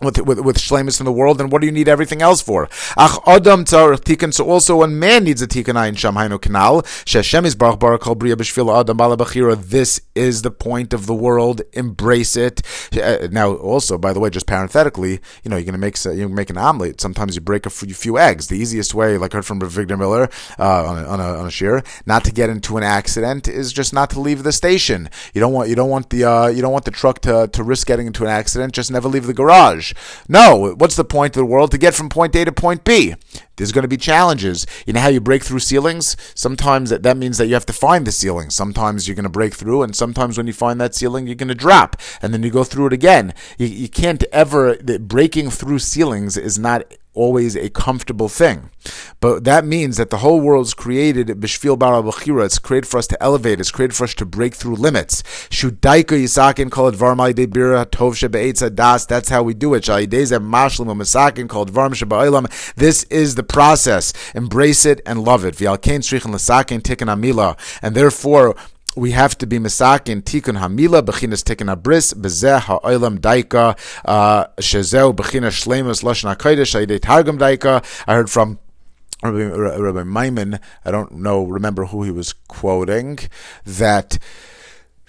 with with, with shlemus in the world, then what do you need everything else for? Ach adam tikkun. So also, when man needs a tikkun ayin sham kanal sheshem is baruch baruch kol bria b'shvil adam balabachira. This is the point of the world. Embrace it. Uh, now, also, by the way, just parenthetically, you know, you're gonna make you make an omelet. Sometimes you break a few eggs. The easiest way, like I heard from Victor Miller uh, on a, on a on a shear, not to get into an accident is just not to leave the station. You don't want you don't want the uh, you don't want the truck to to risk getting into an accident. Just never leave the garage. No, what's the point of the world? To get from point A to point B. There's going to be challenges. You know how you break through ceilings? Sometimes that, that means that you have to find the ceiling. Sometimes you're going to break through, and sometimes when you find that ceiling, you're going to drop, and then you go through it again. You, you can't ever, breaking through ceilings is not always a comfortable thing. But that means that the whole world is created b'shvil b'chira. It's created for us to elevate. It's created for us to break through limits. Shudaika yisakin called varmai de bira tov shebe'etza das. That's how we do it. Shaideze mashlim u'masakin called varm sheba'ilam. This is the process. Embrace it and love it. V'alkein strichen l'sakin tikkun amila. And therefore, we have to be misakin tikun hamila bechinas tikkun abris bezeh ha'olam daika uh, shezeu bechinas shlemus lashon hakodesh ayidei targum daika. I heard from Rabbi, Rabbi Maimon, I don't know, remember who he was quoting, that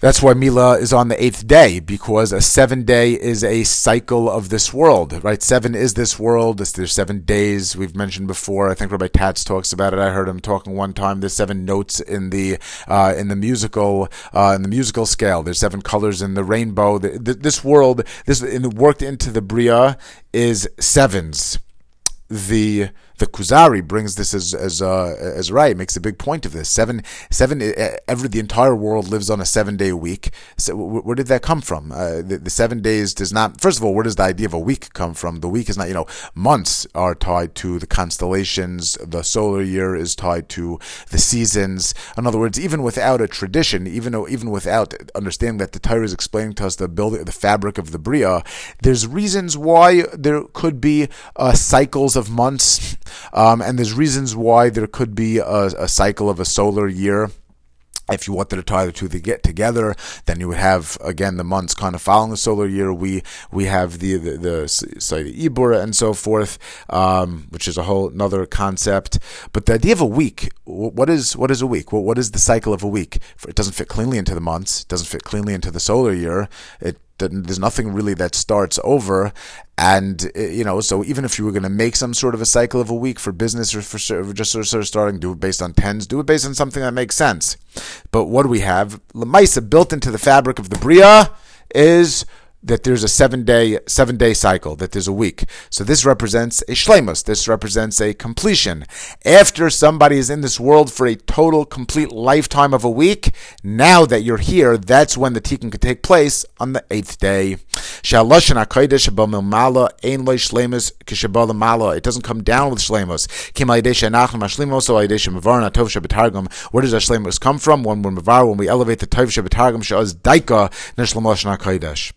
that's why Mila is on the eighth day, because a seven day is a cycle of this world, right? Seven is this world. There's seven days we've mentioned before. I think Rabbi Tatz talks about it. I heard him talking one time. There's seven notes in the uh, in the musical uh, in the musical scale. There's seven colors in the rainbow. The, the, this world, this in, worked into the bria is sevens. The the Kuzari brings this as as uh, as right, makes a big point of this. Seven seven every the entire world lives on a seven day week. So where did that come from? Uh, the, the, seven days does not. First of all, where does the idea of a week come from? The week is not. You know, months are tied to the constellations. The solar year is tied to the seasons. In other words, even without a tradition, even though even without understanding that the Torah is explaining to us the building, the fabric of the bria, there's reasons why there could be uh, cycles of months um, and there's reasons why there could be a, a cycle of a solar year if you wanted to tie the two to get together, then you would have again the months kind of following the solar year. We we have the the, the say the Ibura and so forth, um, which is a whole another concept. But the idea of a week, what is what is a week? What what is the cycle of a week? It doesn't fit cleanly into the months. It doesn't fit cleanly into the solar year. It there's nothing really that starts over. And uh, you know so even if you were going to make some sort of a cycle of a week for business or for just sort of starting do it based on tens do it based on something that makes sense. But what do we have lemaisa built into the fabric of the bria is that there's a seven day seven day cycle, that there's a week. So this represents a shlemus. This represents a completion. After somebody is in this world for a total, complete lifetime of a week, now that you're here, that's when the tikkun could take place on the eighth day. It doesn't come down with shlemus. Where does that shlemus come from? When we when we elevate the tov shebetargum she'az daika nishlamoshan hakodesh.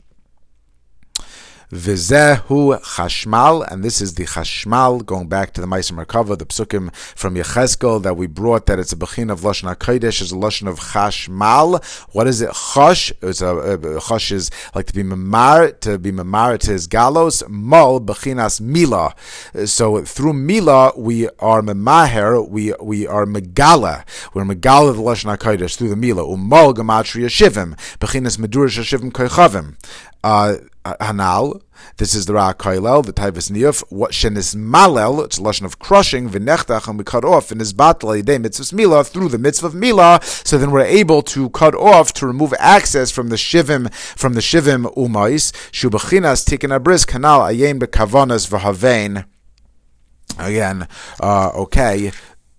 Vizehu Chashmal, and this is the Chashmal, going back to the Maisa Merkava, the Psukim from Yecheskel that we brought, that it's a Bechin of Lashon HaKodesh, is a Lashon of Chashmal. What is it? Chosh, it's a, uh, Chosh is like to be Mamar, to be Mamar to his Galos, Mol, Bechinas Mila. So through Mila, we are Memaher, we, we are Megala, we're Megala the Lashon HaKodesh, through the Mila, Umol Gematria Shivim, Bechinas Medurish Shivim Koichavim. Uh, Hanal. This is the Ra Kailel, the Taivas Niyuf. What Shenis Malel, it's a lesson of crushing, Vinechtach, and we cut off in his battle, Yidei Mitzvah Mila, through the Mitzvah of Mila, so then we're able to cut off, to remove access from the Shivim, from the Shivim Umais, Shubachinas Tikkun Abris, Kanal, Ayen Bekavanas Vahavein. Again, uh, okay,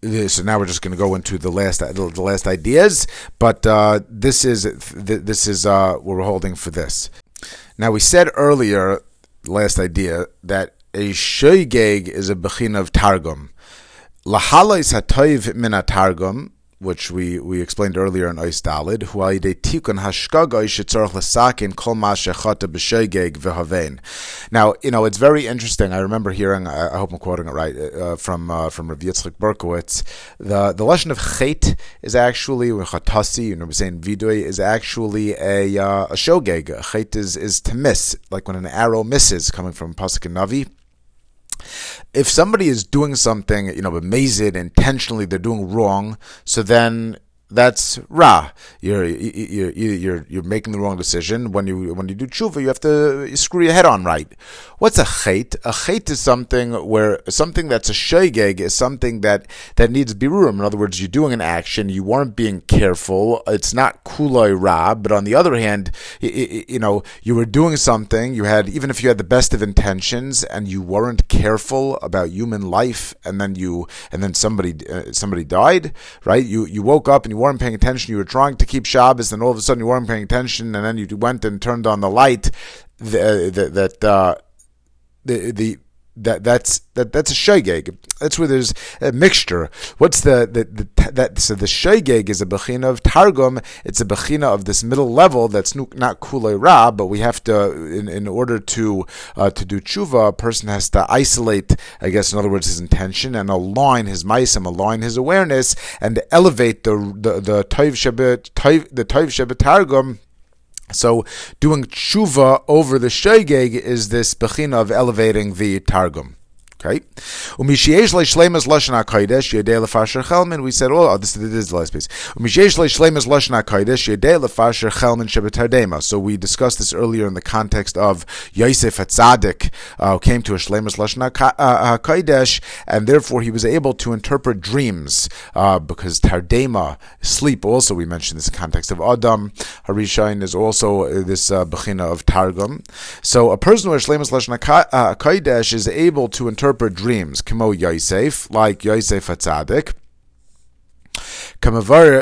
so now we're just going to go into the last the last ideas, but uh, this is this is uh, what we're holding for this. Now, we said earlier, last idea, that a shoygeg is a bechin of targum. Lahala is hatoiv min targum. Which we, we explained earlier in Ois Dalid, hu tikun hashkaga shetzorach lesakin kol shechata b'sheigeg. Now, you know, it's very interesting. I remember hearing, I, hope I'm quoting it right, uh, from uh, from Rav Yitzchak Berkowitz. The the lesson of chait is actually, chatasi, you know, we're saying vidoy, is actually a, uh, a shogeg. Chait is, is to miss, like when an arrow misses, coming from Pasuk and Navi if somebody is doing something, you know, amazing intentionally, they're doing wrong, so then that's ra. You're you're you're you're making the wrong decision. When you when you do tshuva, you have to screw your head on right. What's a chait? A chait is something where something that's a shaygeg is something that that needs birurim. In other words, you're doing an action, you weren't being careful. It's not kuloi ra, but on the other hand, you know, you were doing something. You had even if you had the best of intentions and you weren't careful about human life, and then you and then somebody uh, somebody died. Right? You you woke up and you weren't paying attention, you were trying to keep Shabbos, and all of a sudden you weren't paying attention, and then you went and turned on the light, the, the, that uh, the the that that's that that's a shaygeg. That's where there's a mixture. What's the the, the that so the shaygeg is a bechina of targum. It's a bechina of this middle level that's not kulei ra, but we have to in, in order to uh, to do tshuva, a person has to isolate, I guess, in other words, his intention and align his maisim, align his awareness, and elevate the the the toiv shabbat the toiv shabbat targum so doing tshuva over the shegeg is this bechina of elevating the targum. Okay. We said, oh, this, this is the last piece. So we discussed this earlier in the context of Yosef Hatzadik, uh, came to a shlemas lashon hakodesh, and therefore he was able to interpret dreams uh, because tardema, sleep. Also, we mentioned this in the context of Adam. Harishain is also uh, this uh, bechina of targum. So a person who has shlemas lashon hakodesh is able to interpret interpret dreams, Kamo Yosef, like Yosef Hatzadik.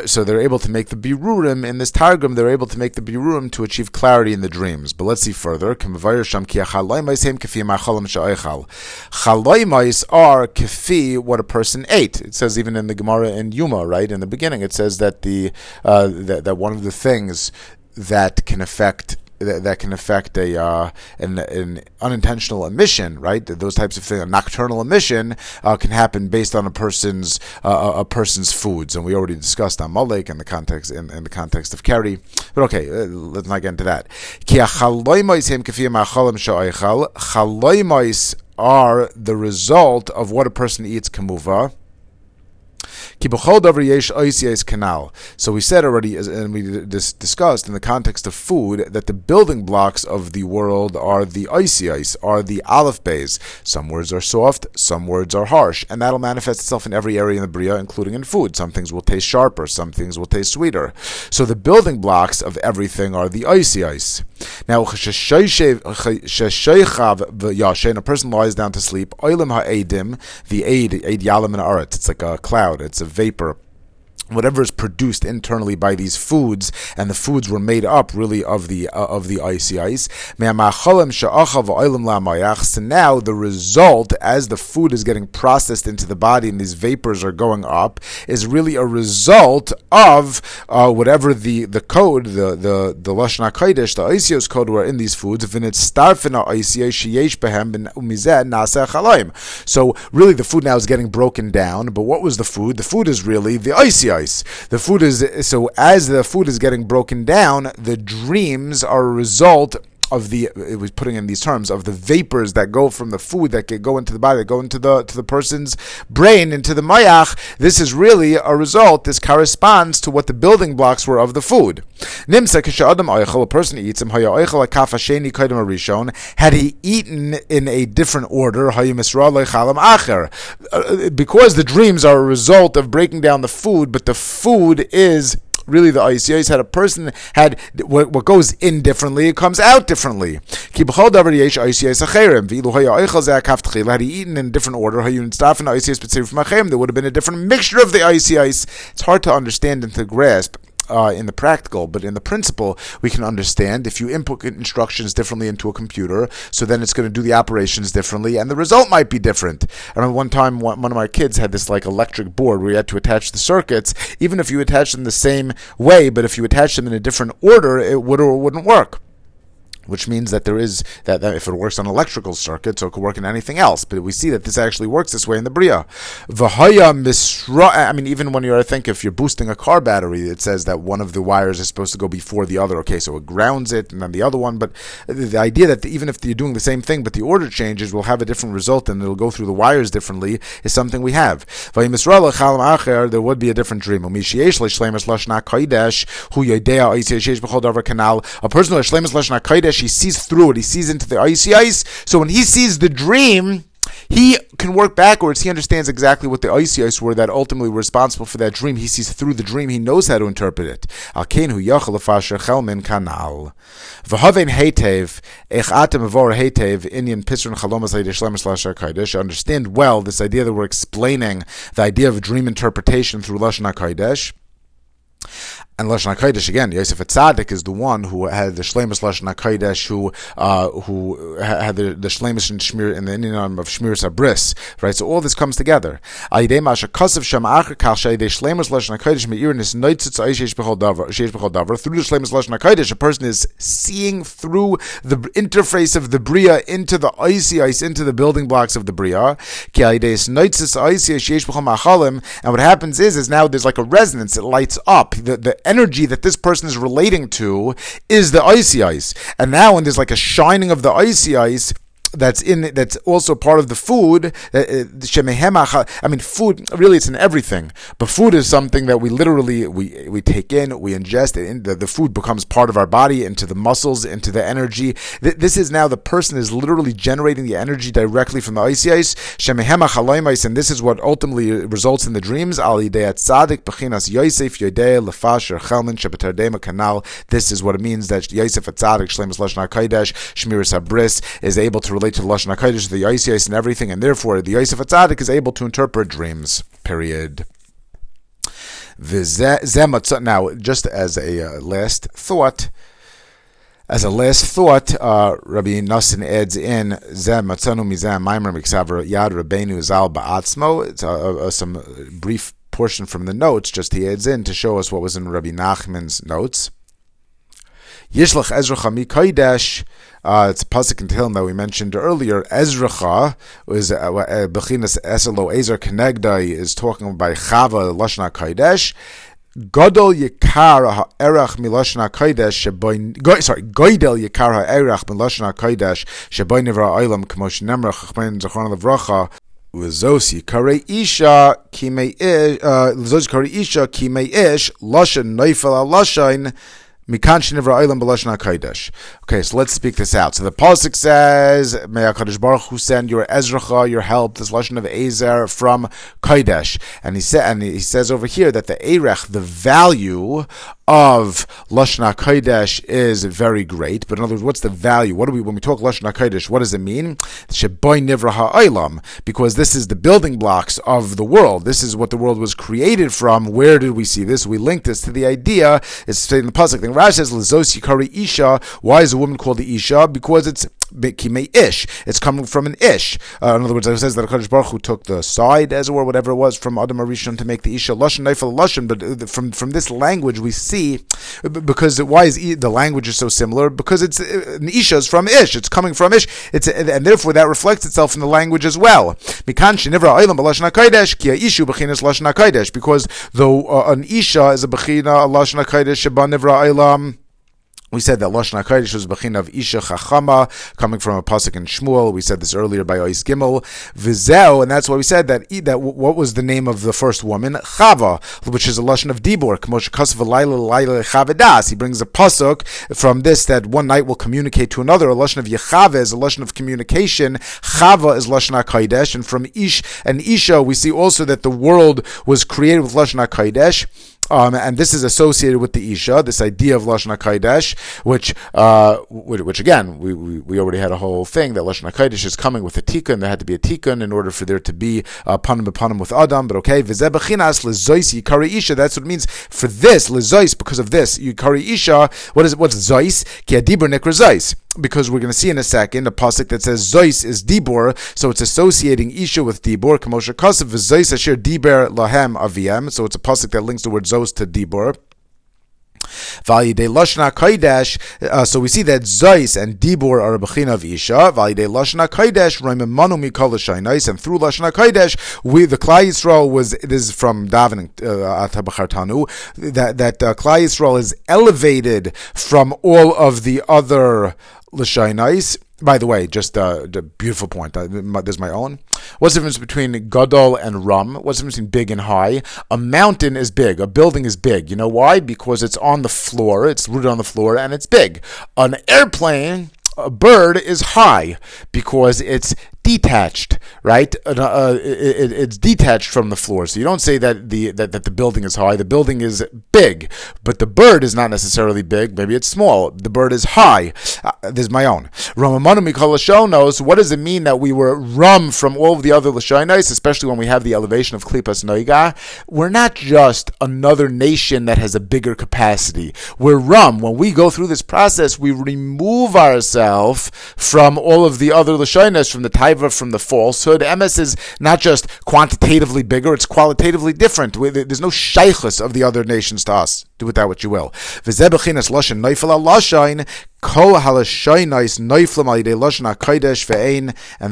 So they're able to make the birurim in this targum. They're able to make the birurim to achieve clarity in the dreams. But let's see further. Chaloimais are kefi what a person ate. It says even in the Gemara in Yuma, right in the beginning, it says that the uh, that, that one of the things that can affect that, that can affect a uh, an, an, unintentional emission, right? Those types of things, a nocturnal emission uh, can happen based on a person's uh, a person's foods, and we already discussed on Malik in the context in, in the context of Kerry. But okay, uh, let's not get into that. are the result of what a person eats kamuva. So we said already, and we discussed in the context of food, that the building blocks of the world are the icy ice, are the aleph bays. Some words are soft, some words are harsh, and that'll manifest itself in every area in the bria, including in food. Some things will taste sharper, some things will taste sweeter. So the building blocks of everything are the icy ice. Now, a person lies down to sleep. The aid, aid yalam and arat. It's like a cloud. It's a vapor whatever is produced internally by these foods, and the foods were made up really of the uh, of the icy ice. So now the result, as the food is getting processed into the body and these vapors are going up, is really a result of uh, whatever the, the code, the the the lashon hakodesh, the isios code were in these foods. So really, the food now is getting broken down. But what was the food? The food is really the icy The food is so as the food is getting broken down, the dreams are a result of the it was putting in these terms of the vapors that go from the food that go into the body that go into the to the person's brain into the mayach. This is really a result this corresponds to what the building blocks were of the food. Nimsa adam a person eats him had he eaten in a different order uh, because the dreams are a result of breaking down the food but the food is really the ICIs had a person had what, what goes in differently, it comes out differently. Had he eaten in a different order, there would have been a different mixture of the ICIs. It's hard to understand and to grasp uh, in the practical, but in the principle, we can understand if you input instructions differently into a computer, so then it's going to do the operations differently, and the result might be different. I remember one time one of my kids had this like electric board where you had to attach the circuits, even if you attach them the same way, but if you attach them in a different order, it would or wouldn't work which means that there is that, that, if it works on electrical circuits, so it could work in anything else. But we see that this actually works this way in the Bria. Misra. I mean, even when you're, I think, if you're boosting a car battery, it says that one of the wires is supposed to go before the other. Okay, so it grounds it, and then the other one. But the idea that even if you're doing the same thing, but the order changes, will have a different result, and it'll go through the wires differently, is something we have. There would be a different dream. A person who has he sees through it. He sees into the icy ice. So when he sees the dream, he can work backwards. He understands exactly what the icy ice were that ultimately were responsible for that dream. He sees through the dream. He knows how to interpret it. Understand well this idea that we're explaining the idea of dream interpretation through lashon kaidesh. And Lashon HaKodesh, again, Yosef Atzadik is the one who had the Shlemus Lashon HaKodesh, who, uh, who had the, the Shlemus in Shmir, in the Indian of Shmir Sabris, right? So all this comes together. Is through the Shlemus Lashon HaKodesh, a person is seeing through the interface of the Bria into the icy ice, into the building blocks of the Bria, Machalim, and what happens is, is now there's like a resonance, it lights up. The, the energy that this person is relating to is the icy ice. And now when there's like a shining of the icy ice, that's in that's also part of the food. Uh, uh, I mean, food really it's in everything, but food is something that we literally we we take in, we ingest, it and the, the food becomes part of our body, into the muscles, into the energy. This is now the person is literally generating the energy directly from the icy ice. And this is what ultimately results in the dreams. This is what it means that Yosef Atzadik Shlemus Lashon Shmiras Habris is able to relate to the Lashon HaKodesh, the Yosef and everything, and therefore the Yosef Atzadik is able to interpret dreams, period. Now, just as a uh, last thought, as a last thought, uh, Rabbi Nassim adds in Zem Matzanu Miksaver Yad Rabbeinu Zal Ba'atzmo. It's a, a, some brief portion from the notes. Just he adds in to show us what was in Rabbi Nachman's notes. Yishlach Ezra Chami Kodesh uh, it's pasuk in Tehillim that we mentioned earlier. Ezracha is uh, uh, Bechinas Eselo Ezer Kenegdai is talking about Chava Lashna Kodesh. Godol Yikar Ha'erach Milashna Kodesh Sheboin sorry Godel Yikar Ha'erach Milashna Kodesh Sheboin Nivra Olam Kmosh Nemra Chachmein Zachron Levracha Isha Kimei Ish uh, Lizos Isha Kimei Ish Lashon Lashain Okay, so let's speak this out. So the pasuk says, "May Hakadosh Baruch Hu send your Ezracha, your help." This lashon of Ezer from Kodesh, and he said, and he says over here that the Erech, the value of Lashon HaKodesh is very great. But in other words, what's the value? What do we, when we talk Lashon HaKodesh, what does it mean? Sheboy Nivra Ha'olam, because this is the building blocks of the world. This is what the world was created from. Where did we see this? We link this to the idea, it's in the Pasuk. Then Rashi says, Lazos Yikari Isha. Why is a woman called the Isha? Because it's Ish. It's coming from an Ish. Uh, in other words, it says that HaKadosh Baruch Hu took the side, as it were, whatever it was, from Adam Arishon to make the Isha Lashon Neifel Lashon. But uh, from, from this language, we see, because why is the language is so similar? Because it's uh, an Isha is from Ish. It's coming from Ish. It's And therefore, that reflects itself in the language as well. Because though uh, an Isha is a Bechina, Lashon HaKodesh, Sheba Nivra Oilam, we said that Lashon HaKodesh was Bechin of Isha Chachama, coming from a pasuk in Shmuel. We said this earlier by Ois Gimel. Vizeo, and that's why we said that, that what was the name of the first woman? Chava, which is a Lashon of Dibor. He brings a pasuk from this that one night will communicate to another. A Lashon of Yechave is a Lashon of communication. Chava is Lashon HaKodesh. And from Ish and Isha, we see also that the world was created with Lashon HaKodesh. Um, and this is associated with the Isha, this idea of Lashon HaKodesh, which, uh, which, which, again, we, we, we, already had a whole thing that Lashon HaKodesh is coming with a tikkun, there had to be a tikkun in order for there to be uh, panim panim with Adam, but okay, V'zeh bechinas lezois yikari Isha, that's what it means for this, lezois, because of this, yikari Isha, what is it, what's zois? Ki adibur nikra zois because we're going to see in a second a pasuk that says Zois is Dibor, so it's associating Isha with Dibor. Kamosha Kasav Zois Asher Diber Lahem Aviem, so it's a pasuk that links the word Zos to Dibor. Lashna uh, so we see that Zeis and Dibur are a Bechina of Isha. Lashna Kaidesh, Raimamanu Mikol Shainais, and through Lashna Kaidesh, we, the Klai Yisrael was, this is from Davening, uh, Atabachartanu, that, that uh, Klai Yisrael is elevated from all of the other Lashainais. By the way, just uh, a beautiful point. There's my own. What's the difference between gadol and rum? What's the difference between big and high? A mountain is big. A building is big. You know why? Because it's on the floor. It's rooted on the floor, and it's big. An airplane a bird is high because it's detached, right? Uh, uh it, it's detached from the floor. So you don't say that the that, that the building is high. The building is big, but the bird is not necessarily big. Maybe it's small. The bird is high. Uh, this is my own. Ramamanu Mikol knows what does it mean that we were rum from all of the other Lashonis, especially when we have the elevation of Klipas Noiga. We're not just another nation that has a bigger capacity. We're rum. When we go through this process, we remove ourselves from all of the other Lashonis, from the from the falsehood. Emes is not just quantitatively bigger, it's qualitatively different. There's no shaykhus of the other nations to us. Do with that what you will. and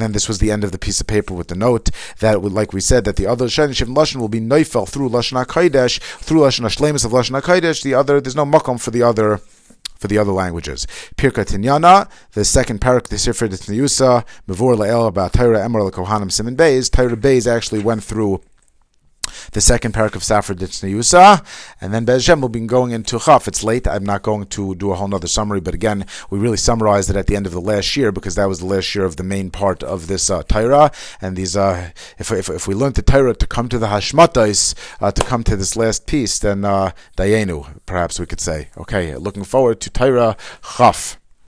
then this was the end of the piece of paper with the note that, like we said, that the other shaynish lashon will be neifel through lashon hakodesh, through lashon hashlemus of lashon hakodesh. The other, there's no makom for the other for the other languages. Pirka Tinyana, the second parak, the Sifra Tnyusa, Mavur La'el about Torah Emer Kohanim Simon Beis. Torah Beis actually went through the second parak of Safra Ditzniyusa, and then Bezhem will be going into Chaf. It's late. I'm not going to do a whole nother summary, but again, we really summarized it at the end of the last year because that was the last year of the main part of this uh, Torah. And these, uh, if, if, if we learned the Torah to come to the Hashmatais, uh, to come to this last piece, then uh, Dayenu, perhaps we could say. Okay, looking forward to Torah Chaf.